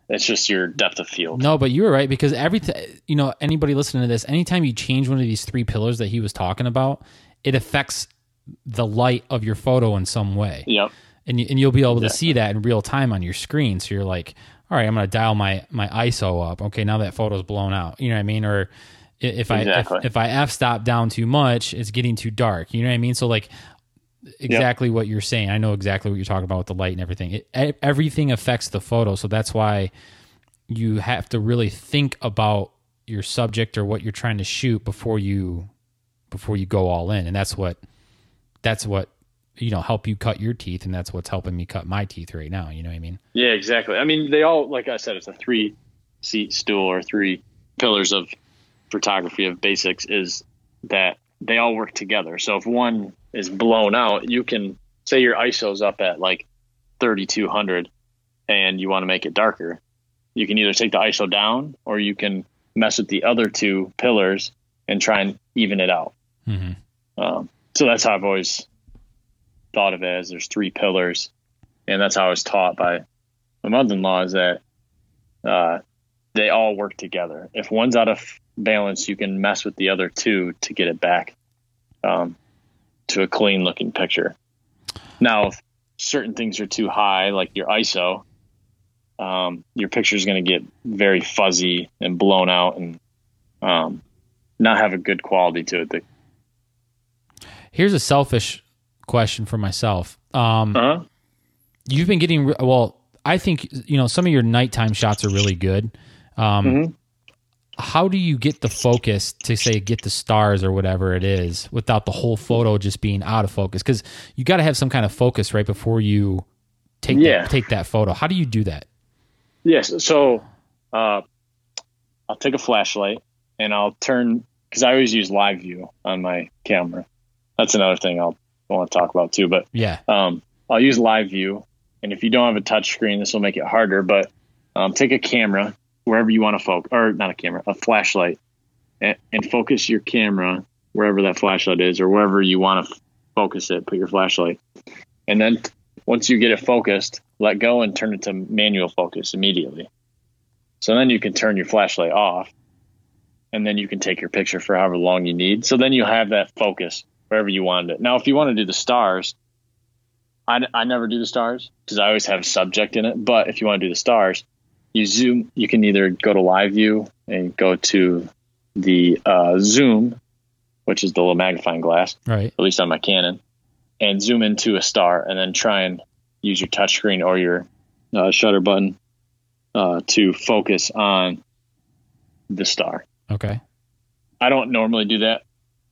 It's just your depth of field. No, but you were right because every t- you know anybody listening to this, anytime you change one of these three pillars that he was talking about, it affects the light of your photo in some way, Yep. and you, and you'll be able to see that in real time on your screen. So you're like, all right, I'm going to dial my my ISO up. Okay, now that photo's blown out. You know what I mean? Or if I Exactly. if, if I f stop down too much, it's getting too dark. You know what I mean? So like exactly what you're saying. I know exactly what you're talking about with the light and everything. It, everything affects the photo, so that's why you have to really think about your subject or what you're trying to shoot before you before you go all in, and that's what that's what you know help you cut your teeth, and that's what's helping me cut my teeth right now. You know what I mean? Yeah, exactly. I mean, they all, like I said, it's a three seat stool or three pillars of photography of basics is that they all work together. So if one is blown out, you can say your ISO's up at like 3200 and you want to make it darker. You can either take the ISO down or you can mess with the other two pillars and try and even it out. hmm Um, so that's how I've always thought of it as there's three pillars, and that's how I was taught by my mother-in-law is that uh, they all work together. If one's out of balance, you can mess with the other two to get it back um, to a clean-looking picture. Now, if certain things are too high, like your ISO, um, your picture is going to get very fuzzy and blown out and um, not have a good quality to it. Here's a selfish question for myself. Um, Uh-huh. you've been getting well. I think you know some of your nighttime shots are really good. Um, Mhm. How do you get the focus to say get the stars or whatever it is without the whole photo just being out of focus? Because you got to have some kind of focus right before you take Yeah. that, take that photo. How do you do that? Yes. So uh, I'll take a flashlight and I'll turn because I always use live view on my camera. That's another thing I'll want to talk about too. But Yeah. um, I'll use live view, and if you don't have a touch screen, this will make it harder. But um, take a camera wherever you want to focus, or not a camera, a flashlight, and, and focus your camera wherever that flashlight is, or wherever you want to f- focus it. Put your flashlight, and then once you get it focused, let go and turn it to manual focus immediately. So then you can turn your flashlight off, and then you can take your picture for however long you need. So then you have that focus wherever you want it. Now, if you want to do the stars, I, I never do the stars because I always have a subject in it. But if you want to do the stars, you zoom. You can either go to live view and go to the uh, zoom, which is the little magnifying glass, Right. at least on my Canon, and zoom into a star, and then try and use your touchscreen or your uh, shutter button uh, to focus on the star. Okay. I don't normally do that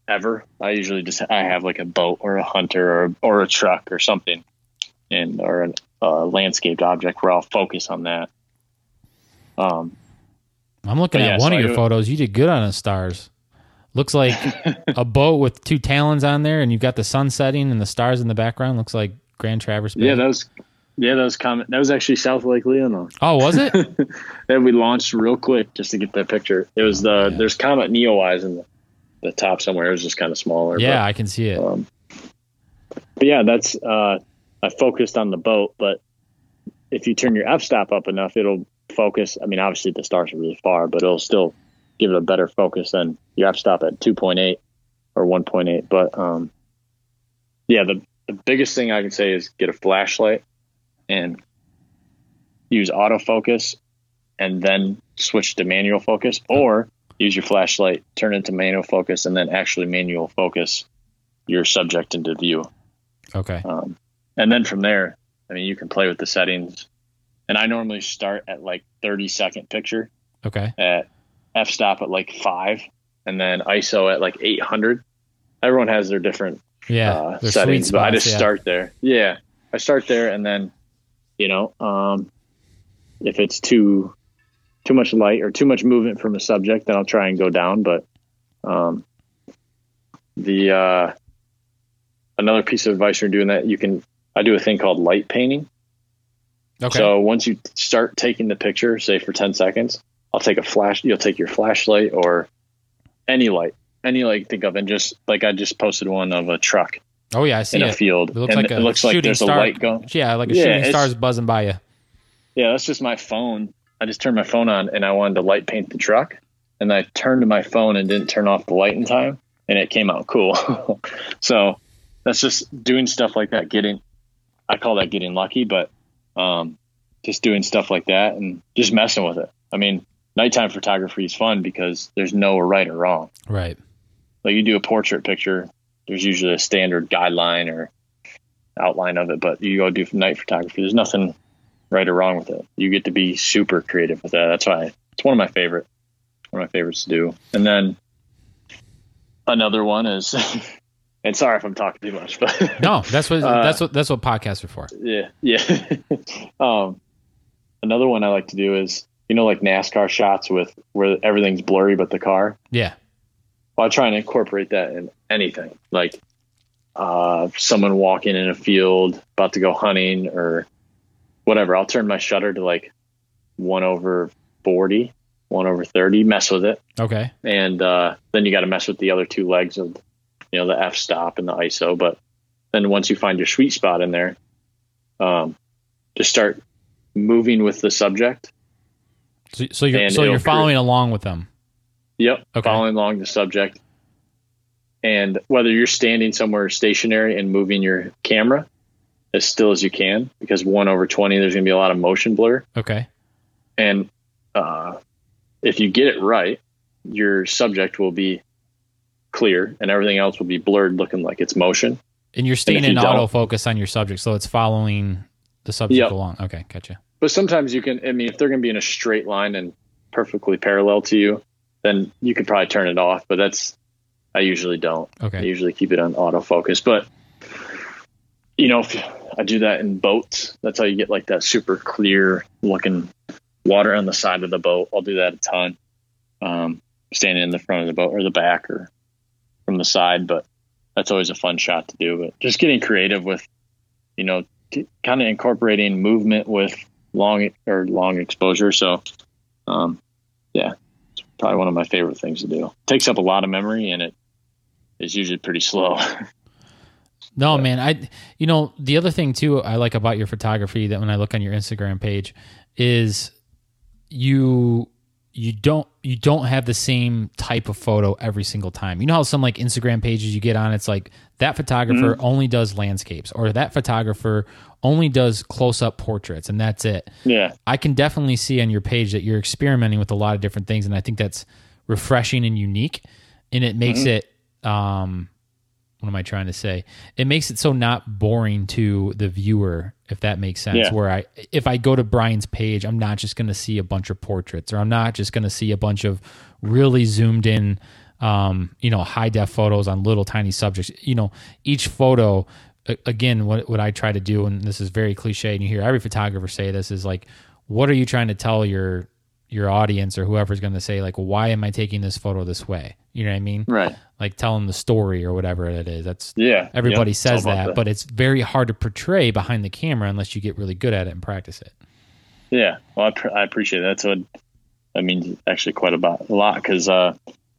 ever. I usually just I have like a boat or a hunter or or a truck or something, and or a uh, landscaped object where I'll focus on that. Um, I'm looking at yeah, one so of your photos. You did good on the stars. Looks like [LAUGHS] a boat with two talons on there, and you've got the sun setting and the stars in the background. Looks like Grand Traverse Bay. yeah, that was yeah that was common. That was actually South Lake Leelanau. oh, was it? [LAUGHS] that we launched real quick just to get that picture. It was the Yeah. there's Comet Neowise in the, the top somewhere. It was just kind of smaller. yeah, I can see it. But, um, but yeah, that's uh, I focused on the boat, but if you turn your f stop up enough, it'll focus. I mean, obviously the stars are really far, but it'll still give it a better focus than your f stop at 2.8 or 1.8. But um, yeah, the the biggest thing I can say is get a flashlight and use autofocus and then switch to manual focus or use your flashlight, turn it to manual focus, and then actually manual focus your subject into view. Okay. Um, and then from there, I mean, you can play with the settings. And I normally start at like 30 second picture Okay. at f stop at like five, and then ISO at like 800. Everyone has their different Yeah. uh, they're settings, sweet but I just yeah. start there. Yeah, I start there, and then you know, um, if it's too too much light or too much movement from a subject, then I'll try and go down. But um, the uh, another piece of advice you're doing that, you can I do a thing called light painting. Okay. So once you start taking the picture, say for 10 seconds, I'll take a flash, you'll take your flashlight or any light, any light think of, and just like I just posted one of a truck oh yeah, I see in a field. It looks and like a it looks like there's star. a light going. Yeah, like a Yeah, shooting stars buzzing by you. Yeah, that's just my phone. I just turned my phone on and I wanted to light paint the truck. And I turned to my phone and didn't turn off the light in time. And it came out cool. [LAUGHS] so that's just doing stuff like that, getting, I call that getting lucky, but um, just doing stuff like that and just messing with it. I mean, nighttime photography is fun because there's no right or wrong. Right. Like you do a portrait picture, there's usually a standard guideline or outline of it, but you go do night photography, there's nothing right or wrong with it. You get to be super creative with that. That's why it's one of my favorite, one of my favorites to do. And then another one is, [LAUGHS] and sorry if I'm talking too much, but [LAUGHS] No, that's what Uh, that's what that's what podcasts are for. yeah, yeah. [LAUGHS] um, another one I like to do is, you know, like NASCAR shots with where everything's blurry but the car. Yeah. Well, I try and incorporate that in anything, like uh, someone walking in a field about to go hunting or whatever. I'll turn my shutter to like one over 40, one over 30, mess with it. Okay. And uh, then you got to mess with the other two legs of, you know, the f stop and the ISO. But then once you find your sweet spot in there, um, just start moving with the subject. So, so you're so you're following along with them. Yep. Okay. Following along the subject. And whether you're standing somewhere stationary and moving your camera as still as you can, because one over 20, there's going to be a lot of motion blur. Okay. And uh, if you get it right, your subject will be clear, and everything else will be blurred, looking like it's motion. And you're staying if in you autofocus on your subject, so it's following the subject Yep. along. Okay, gotcha. But sometimes you can. I mean, if they're going to be in a straight line and perfectly parallel to you, then you could probably turn it off. But that's I usually don't. Okay. I usually keep it on autofocus. But you know, if I do that in boats, that's how you get like that super clear looking water on the side of the boat. I'll do that a ton. Um, standing in the front of the boat or the back or from the side, but that's always a fun shot to do. But just getting creative with, you know, t- kind of incorporating movement with long or long exposure. So, um, yeah, it's probably one of my favorite things to do. takes up a lot of memory and it is usually pretty slow. [LAUGHS] No, man. I, you know, the other thing too I like about your photography that when I look on your Instagram page is you you don't you don't have the same type of photo every single time. You know how some like Instagram pages you get on, it's like that photographer only does landscapes or that photographer only does close up portraits and that's it. yeah. I can definitely see on your page that you're experimenting with a lot of different things, and I think that's refreshing and unique. And it makes Mm-hmm. it, um, what am I trying to say? It makes it so not boring to the viewer, if that makes sense. Yeah. Where I, if I go to Brian's page, I'm not just going to see a bunch of portraits, or I'm not just going to see a bunch of really zoomed in, um, you know, high def photos on little tiny subjects. You know, each photo again, what what I try to do, and this is very cliche, and you hear every photographer say this, is like, what are you trying to tell your your audience or whoever's going to say like, why am I taking this photo this way? You know what I mean? Right. Like telling the story or whatever it is. That's Yeah. everybody Yep. Says about that, but it's very hard to portray behind the camera unless you get really good at it and practice it. Yeah, well, I, pr- I appreciate that. So that means actually quite a, lot, a lot because uh,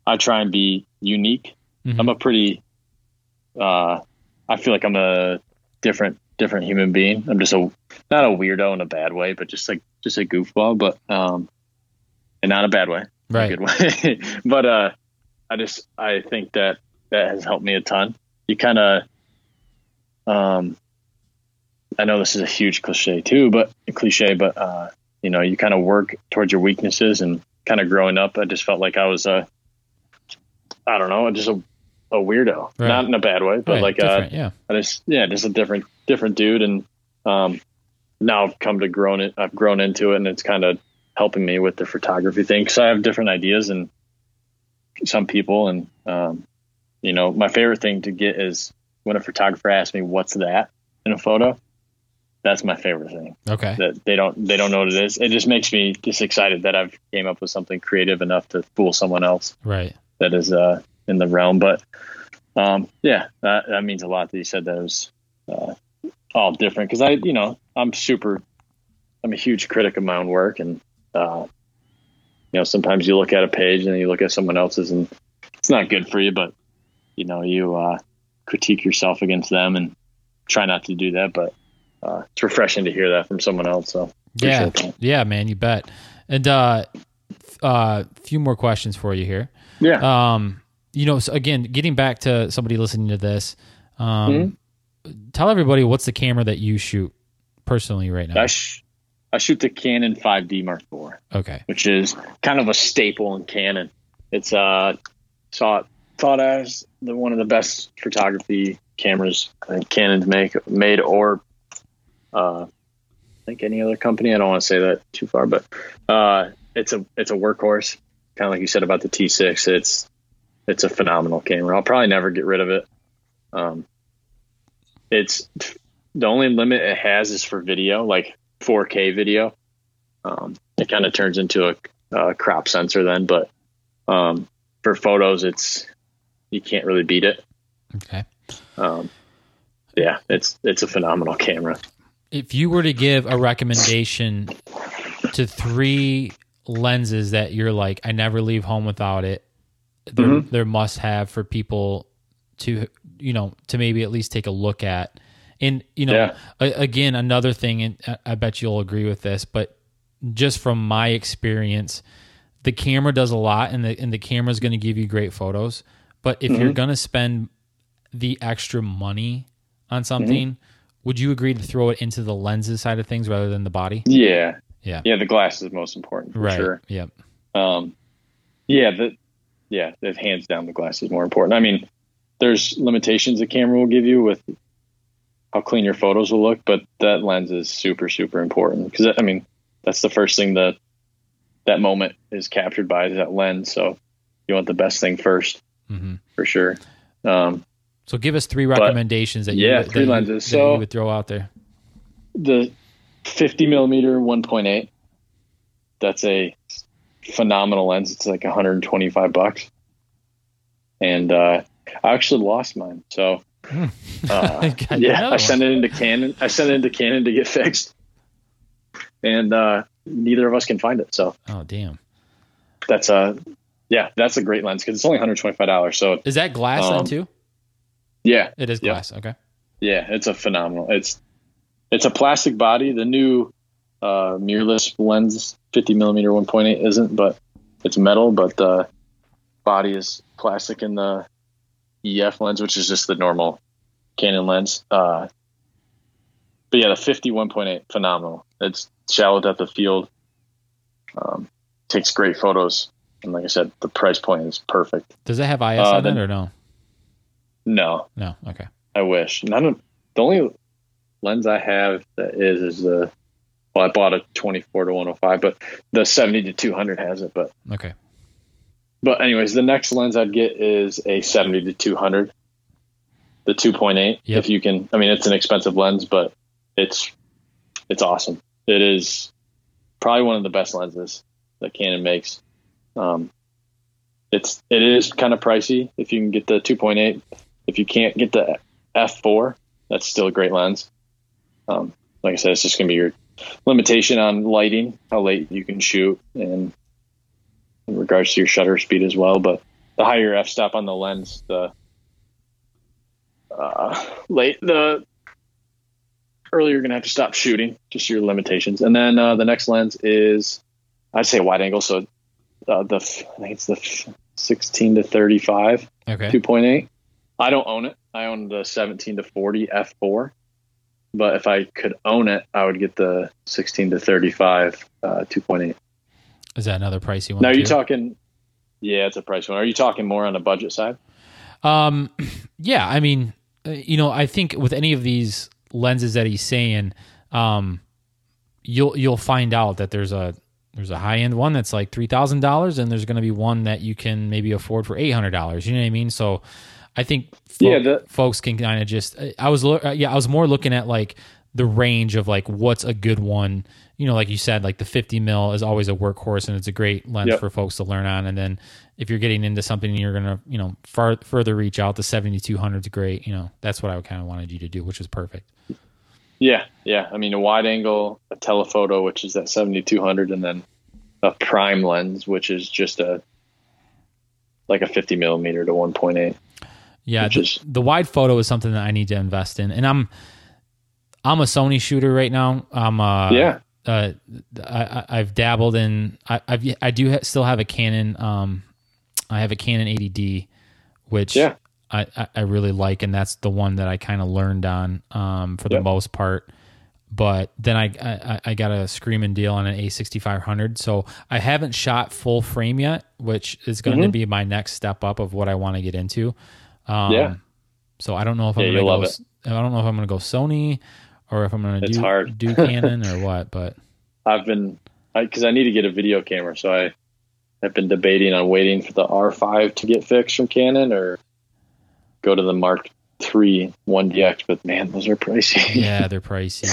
I try and be unique. Mhm. I'm a pretty, uh, I feel like I'm a different different human being. I'm just a not a weirdo in a bad way, but just like just a goofball, but um, and not a bad way, Right. a good way. [LAUGHS] but uh, I just I think that that has helped me a ton. You kind of, um, I know this is a huge cliche too, but cliche, but uh, you know, you kind of work towards your weaknesses and kind of growing up, I just felt like I was a, I don't know, just a, a weirdo, Right. not in a bad way, but Right, like, uh, yeah. I just, yeah, just a different, different dude. And, um, now I've come to grown it. I've grown into it and it's kind of helping me with the photography thing. Cause I have different ideas and some people. And, um, you know, my favorite thing to get is when a photographer asks me, what's that in a photo? That's my favorite thing Okay. that they don't, they don't know what it is. It just makes me just excited that I've came up with something creative enough to fool someone else Right. that is, uh, in the realm. But, um, yeah, that, that means a lot that you said that it was, uh, all different because I, you know, I'm super, I'm a huge critic of my own work, and uh, you know, sometimes you look at a page and you look at someone else's, and it's not good for you. But you know, you uh, critique yourself against them, and try not to do that. But uh, it's refreshing to hear that from someone else. So Yeah. that. Yeah, man, you bet. And uh f- uh few more questions for you here. yeah, Um, you know, so again, getting back to somebody listening to this, um, Mm-hmm. tell everybody what's the camera that you shoot personally right now. I, sh- I shoot the Canon 5D Mark IV. Okay. which is kind of a staple in Canon. It's uh thought thought as the one of the best photography cameras I think Canon's make made or uh I think any other company. I don't want to say that too far, but uh it's a it's a workhorse. Kind of like you said about the T6. It's it's a phenomenal camera. I'll probably never get rid of it. Um it's the only limit it has is for video, like 4K video. Um, it kind of turns into a, a crop sensor then, but um, for photos, it's you can't really beat it. Okay. Um, yeah, it's it's a phenomenal camera. If you were to give a recommendation to three lenses that you're like, I never leave home without it, they're, Mhm. they're must have for people to, you know, to maybe at least take a look at. And, you know, Yeah. a, again, another thing, and I- bet you'll agree with this, but just from my experience, the camera does a lot and the, and the camera is going to give you great photos. But if you're going to spend the extra money on something, would you agree to throw it into the lenses side of things rather than the body? Yeah, Yeah. yeah. The glass is most important for right. sure. Yep. Um, yeah, the yeah, that hands down the glass is more important. I mean, there's limitations the camera will give you with how clean your photos will look, but that lens is super super important because I mean that's the first thing that that moment is captured by is that lens. So you want the best thing 1st hmm for sure. Um, So give us three recommendations that you yeah, that three you- lenses. that So- you would throw out there. the 50 millimeter 1.8 that's a phenomenal lens it's like 125 bucks and uh i actually lost mine so uh, [LAUGHS] yeah i sent it into canon i sent it into canon to get [LAUGHS] fixed and uh neither of us can find it so Oh damn! that's a yeah that's a great lens because it's only 125 dollars so Is that glass then Um, too? yeah It is yep. glass. Okay. Yeah, it's a phenomenal. It's it's a plastic body. The new uh, mirrorless lens, 50 millimeter 1.8 isn't, but it's metal. But the body is plastic in the EF lens, which is just the normal Canon lens. Uh, but yeah, the 50 1.8 phenomenal. It's shallow depth of field. Um, takes great photos, and like I said, the price point is perfect. Does it have IS Uh, on then- it or no? No, No. Okay. I wish. None of the only lens I have that is is the well, I bought a 24 to 105, but the 70 to 200 has it. But Okay. But anyways, the next lens I'd get is a 70 to 200, the 2.8. Yep. If you can, I mean, it's an expensive lens, but it's it's awesome. It is probably one of the best lenses that Canon makes. Um, it's it is kind of pricey if you can get the 2.8. If you can't get the f4, that's still a great lens. Um, like I said, it's just going to be your limitation on lighting, how late you can shoot, and in regards to your shutter speed as well. But the higher f stop on the lens, the uh, late the earlier you're to have to stop shooting, just your limitations. And then uh, the next lens is, I'd say wide angle. So uh, the I think it's the 16 to 35 Okay. 2.8. I don't own it. I own the 17 to 40 f4. But if I could own it, I would get the 16 to 35 uh, 2.8. Is that another pricey one? Now, are you talking? Yeah, it's a price one. Are you talking more on the budget side? Um, [CLEARS THROAT] yeah, I mean, uh, you know, I think with any of these lenses that he's saying, um, you'll you'll find out that there's a there's a high end one that's like three thousand dollars, and there's going to be one that you can maybe afford for eight hundred dollars. You know what I mean? So, I think Yeah, the- folks can kind of just. I was uh, yeah, I was more looking at like the range of like what's a good one. You know, like you said, like the 50 mil is always a workhorse and it's a great lens Yep. for folks to learn on. And then if you're getting into something and you're gonna, you know, far further reach out, the 7200 is great. You know, that's what I kind of wanted you to do, which was perfect. Yeah, yeah. I mean, a wide angle, a telephoto, which is that 7200, and then a prime lens, which is just a like a 50 millimeter to 1.8. Yeah, Which the, is- the wide photo is something that I need to invest in, and I'm I'm a Sony shooter right now. I'm uh, Yeah. Uh, I, I- I've dabbled in. I, I've I do ha- still have a Canon. Um, I have a Canon 80D, which Yeah. I, I, really like, and that's the one that I kind of learned on um, for the Yep. most part. But then I, I I got a screaming deal on an A6500, so I haven't shot full frame yet, which is going to Mhm. be my next step up of what I want to get into. Um, Yeah. So I don't know if I'm you'll gonna go. I don't know if I'm gonna go Sony or if I'm gonna It's do hard. do [LAUGHS] Canon or what. But I've been because I, need to get a video camera, so I have been debating on waiting for the R5 to get fixed from Canon or go to the Mark III 1DX. But man, those are pricey. yeah, they're [LAUGHS] pricey.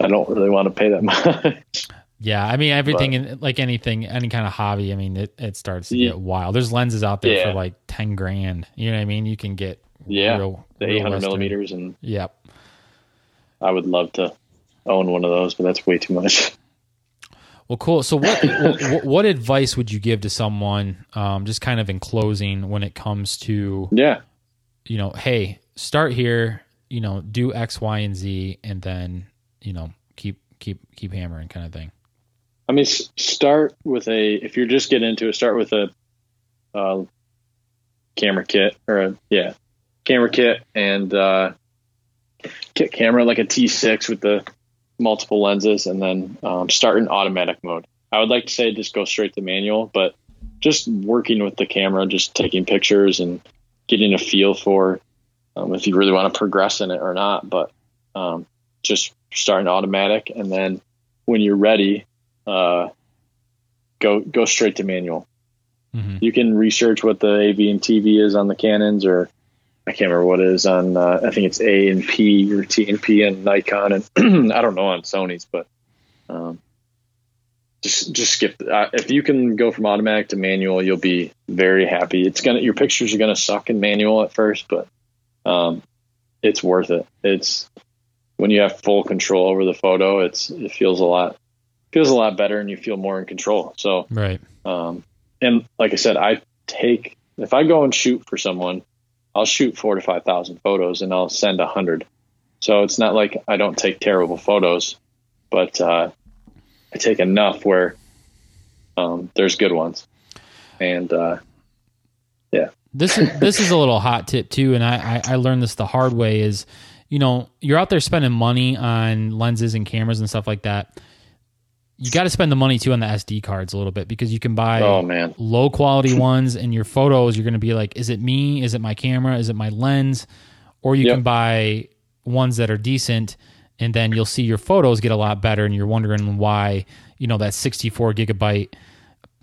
I don't really want to pay that [LAUGHS] much. Yeah, I mean everything in like anything, any kind of hobby. I mean it, it starts to Yeah. get wild. There's lenses out there Yeah. for like ten grand. You know what I mean? You can get Yeah, real, the real 800 Western. millimeters, and Yep. I would love to own one of those, but that's way too much. [LAUGHS] Well, cool. So, [LAUGHS] what, what what advice would you give to someone, um, just kind of in closing, when it comes to Yeah, you know, hey, start here, you know, do X, Y, and Z, and then you know, keep keep keep hammering, kind of thing. I mean, start with a if you're just getting into it, start with a uh, camera kit or a yeah camera kit and uh, kit camera like a T6 with the multiple lenses, and then um, start in automatic mode. I would like to say just go straight to manual, but just working with the camera, just taking pictures and getting a feel for um, if you really want to progress in it or not. But um, just starting automatic, and then when you're ready, uh, go go straight to manual. Mhm. You can research what the AV and TV is on the Canons, or I can't remember what it is on. Uh, I think it's A and P or T and P and Nikon, and [CLEARS THROAT] I don't know on Sony's, but um, just just skip. Uh, if you can go from automatic to manual, you'll be very happy. It's gonna your pictures are gonna suck in manual at first, but um, it's worth it. It's when you have full control over the photo. It's it feels a lot feels a lot better, and you feel more in control. So Right. um, and like I said, I take if I go and shoot for someone, I'll shoot four to five thousand photos, and I'll send a hundred. So it's not like I don't take terrible photos, but uh, I take enough where um, there's good ones, and uh, This is this is a little hot tip too, and I, I I learned this the hard way. Is you know you're out there spending money on lenses and cameras and stuff like that. You got to spend the money too on the SD cards a little bit because you can buy oh man, low quality [LAUGHS] ones and your photos you're going to be like is it me? Is it my camera? Is it my lens? Or you Yep. can buy ones that are decent and then you'll see your photos get a lot better and you're wondering why you know that 64 gigabyte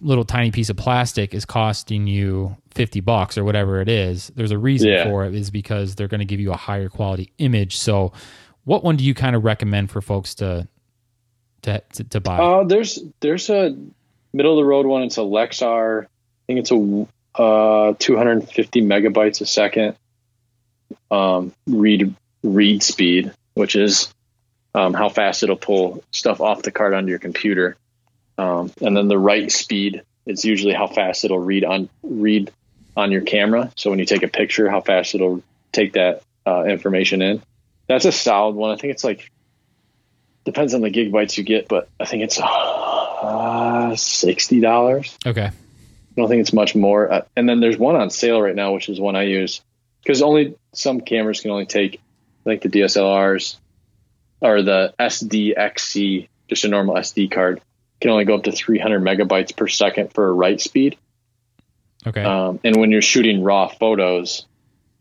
little tiny piece of plastic is costing you 50 bucks or whatever it is. There's a reason Yeah. for it is because they're going to give you a higher quality image. So what one do you kind of recommend for folks to to to, to buy uh, there's there's a middle of the road one. It's a Lexar. I think it's a uh, 250 megabytes a second um, read read speed, which is um, how fast it'll pull stuff off the card onto your computer. Um, and then the write speed is usually how fast it'll read on read on your camera. So when you take a picture, how fast it'll take that uh, information in. That's a solid one. I think it's like depends on the gigabytes you get, but I think it's [SIGHS] uh, sixty dollars. okay I don't think it's much more. Uh, and then there's one on sale right now, which is one I use because only some cameras can only take, like the DSLRs or the SDXC, just a normal SD card, can only go up to 300 megabytes per second for a write speed. okay Um, and when you're shooting raw photos,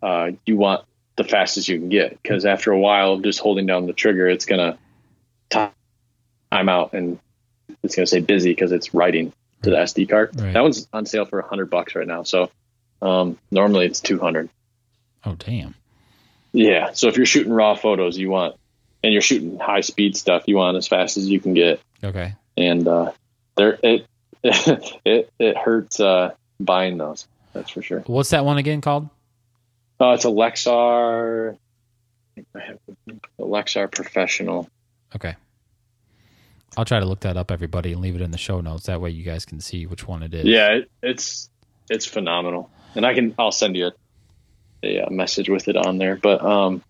uh, you want the fastest you can get because after a while of just holding down the trigger, it's gonna time out and it's gonna say busy because it's writing to the SD card. Right. That one's on sale for a hundred bucks right now. So um, normally it's two hundred. oh damn Yeah. So if you're shooting raw photos, you want and you're shooting high speed stuff, you want as fast as you can get. okay And uh, there it [LAUGHS] it it hurts uh, buying those. That's for sure. What's that one again called? Uh, it's a Lexar. I I have the Lexar Professional. Okay. I'll try to look that up, everybody, and leave it in the show notes. That way, you guys can see which one it is. Yeah, it, it's it's phenomenal, and I can I'll send you a, a, uh message with it on there. But um,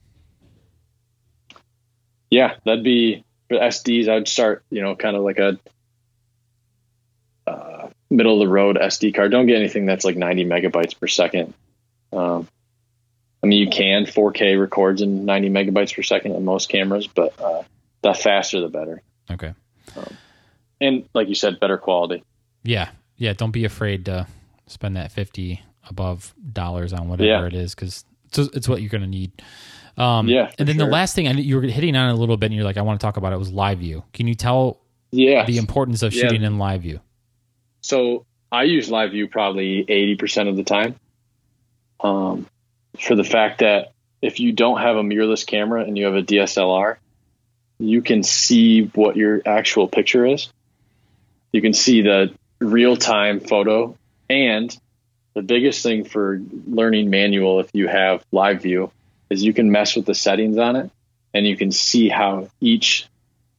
yeah, that'd be for SDs. I'd start you know kind of like a uh, middle of the road SD card. Don't get anything that's like 90 megabytes per second. Um, I mean, you can 4K records in 90 megabytes per second on most cameras, but uh, the faster the better. Okay. And like you said, better quality. Yeah. Yeah. Don't be afraid to spend that fifty above dollars on whatever Yeah. it is, because it's, it's what you're going to need. Um, Yeah, And then the last thing I you were hitting on it a little bit, and you're like, I want to talk about it was live view. Can you tell Yeah. the importance of Yeah. shooting in live view? So I use live view probably 80% of the time. Um, for the fact that if you don't have a mirrorless camera and you have a DSLR, you can see what your actual picture is. You can see the real time photo. And the biggest thing for learning manual, if you have live view, is you can mess with the settings on it and you can see how each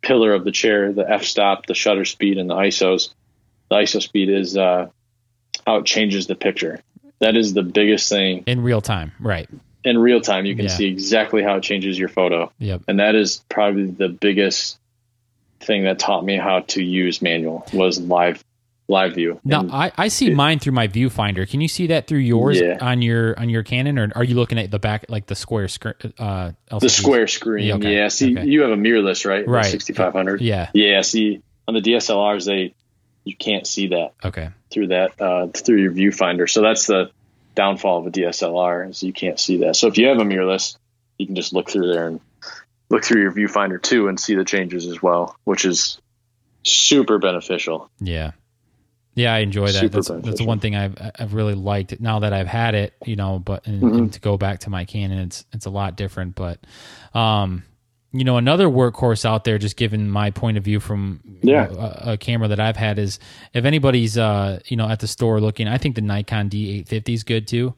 pillar of the chair, the f stop, the shutter speed, and the ISOs, the ISO speed is uh, how it changes the picture. That is the biggest thing In real time. Right. In real time. You can Yeah. see exactly how it changes your photo, Yep. and that is probably the biggest thing that taught me how to use manual was live live view. Now And I, I see mine through my viewfinder. Can you see that through yours Yeah. on your on your Canon, or are you looking at the back like the square screen? Uh, the square screen, Yeah, okay, yeah. See, okay. you have a mirrorless, right? Right. Sixty five hundred. Yeah. Yeah. See, on the DSLRs, they you can't see that Okay. through that uh, through your viewfinder. So that's the downfall of a DSLR is you can't see that. So if you have a mirrorless, you can just look through there and look through your viewfinder too and see the changes as well, which is super beneficial. Yeah. Yeah, I enjoy that. Super That's, that's the one thing I've I've really liked now that I've had it, you know, but and, Mm-hmm. and to go back to my Canon it's it's a lot different, but um you know, another workhorse out there just given my point of view from you Yeah. know, a, a camera that I've had is if anybody's uh you know at the store looking, I think the Nikon D850 is good too.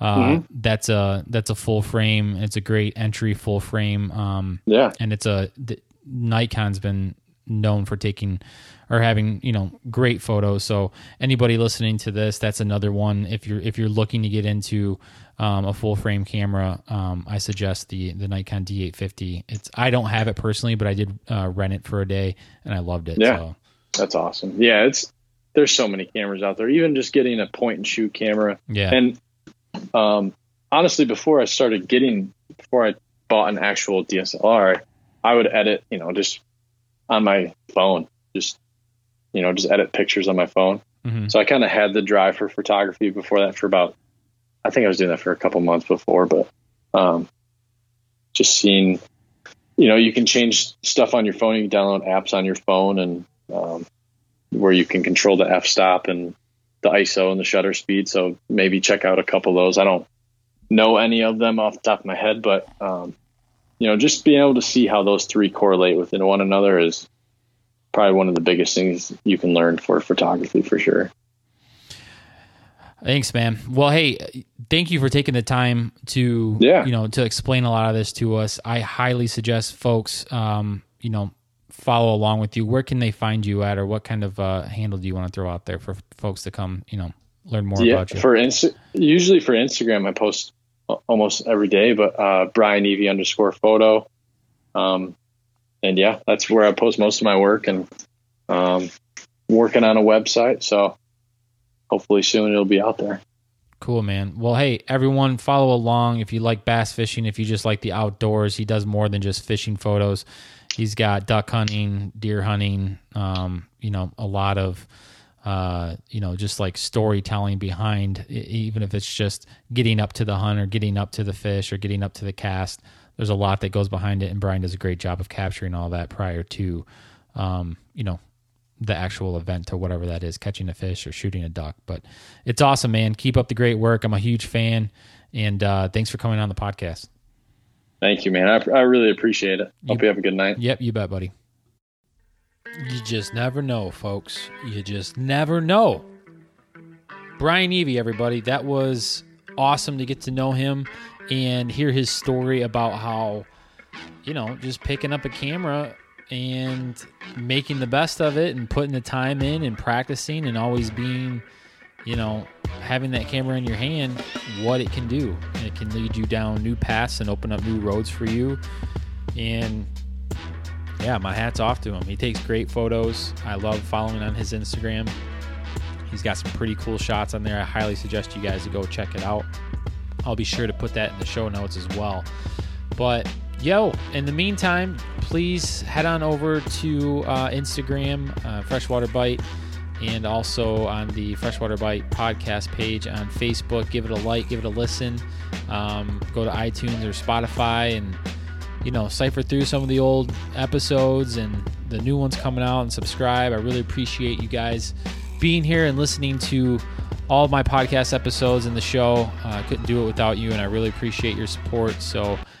Uh, Mm-hmm. that's a that's a full frame. It's a great entry full frame. Um, Yeah. and it's a the, Nikon's been known for taking or having you know great photos. So anybody listening to this, that's another one. If you're if you're looking to get into um, a full frame camera, um, I suggest the the Nikon D850. It's I don't have it personally, but I did uh, rent it for a day and I loved it. Yeah. So, That's awesome. Yeah, it's there's so many cameras out there. Even just getting a point and shoot camera. yeah. And um, honestly, before I started getting, before I bought an actual DSLR, I would edit, you know, just on my phone, just you know, just edit pictures on my phone. Mhm. So I kind of had the drive for photography before that for about, I think I was doing that for a couple months before, but um, just seeing, you know, you can change stuff on your phone. You can download apps on your phone and um, where you can control the f stop and the ISO and the shutter speed. So maybe check out a couple of those. I don't know any of them off the top of my head, but um, you know, just being able to see how those three correlate within one another is probably one of the biggest things you can learn for photography for sure. Thanks, man. Well, hey, thank you for taking the time to, Yeah. you know, to explain a lot of this to us. I highly suggest folks, um, you know, follow along with you. Where can they find you at, or what kind of uh, handle do you want to throw out there for folks to come, you know, learn more yeah, about you? for Insta- usually for Instagram, I post almost every day, but uh, Brian Evie underscore photo. Um, and yeah, that's where I post most of my work and um, working on a website. So hopefully soon it'll be out there. Cool, man. Well, hey, everyone, follow along if you like bass fishing. If you just like the outdoors, he does more than just fishing photos. He's got duck hunting, deer hunting, um, you know, a lot of, uh, you know, just like storytelling behind, even if it's just getting up to the hunt or getting up to the fish or getting up to the cast. There's a lot that goes behind it, and Brian does a great job of capturing all that prior to, um, you know, the actual event to whatever that is, catching a fish or shooting a duck. But it's awesome, man. Keep up the great work. I'm a huge fan, and uh, thanks for coming on the podcast. Thank you, man. I, I really appreciate it. Hope You- you have a good night. Yep, you bet, buddy. You just never know, folks. You just never know. Brian Evie, everybody. That was awesome to get to know him and hear his story about how, you know, just picking up a camera and making the best of it and putting the time in and practicing and always being, you know, having that camera in your hand, what it can do. And it can lead you down new paths and open up new roads for you. And yeah, my hat's off to him. He takes great photos. I love following on his Instagram. He's got some pretty cool shots on there. I highly suggest you guys to go check it out. I'll be sure to put that in the show notes as well. But yo, in the meantime, please head on over to uh, Instagram, uh, Freshwater Bite, and also on the Freshwater Bite podcast page on Facebook. Give it a like, give it a listen. Um, go to iTunes or Spotify and you know, cipher through some of the old episodes and the new ones coming out and subscribe. I really appreciate you guys being here and listening to all of my podcast episodes and the show. Uh, I couldn't do it without you, and I really appreciate your support. So,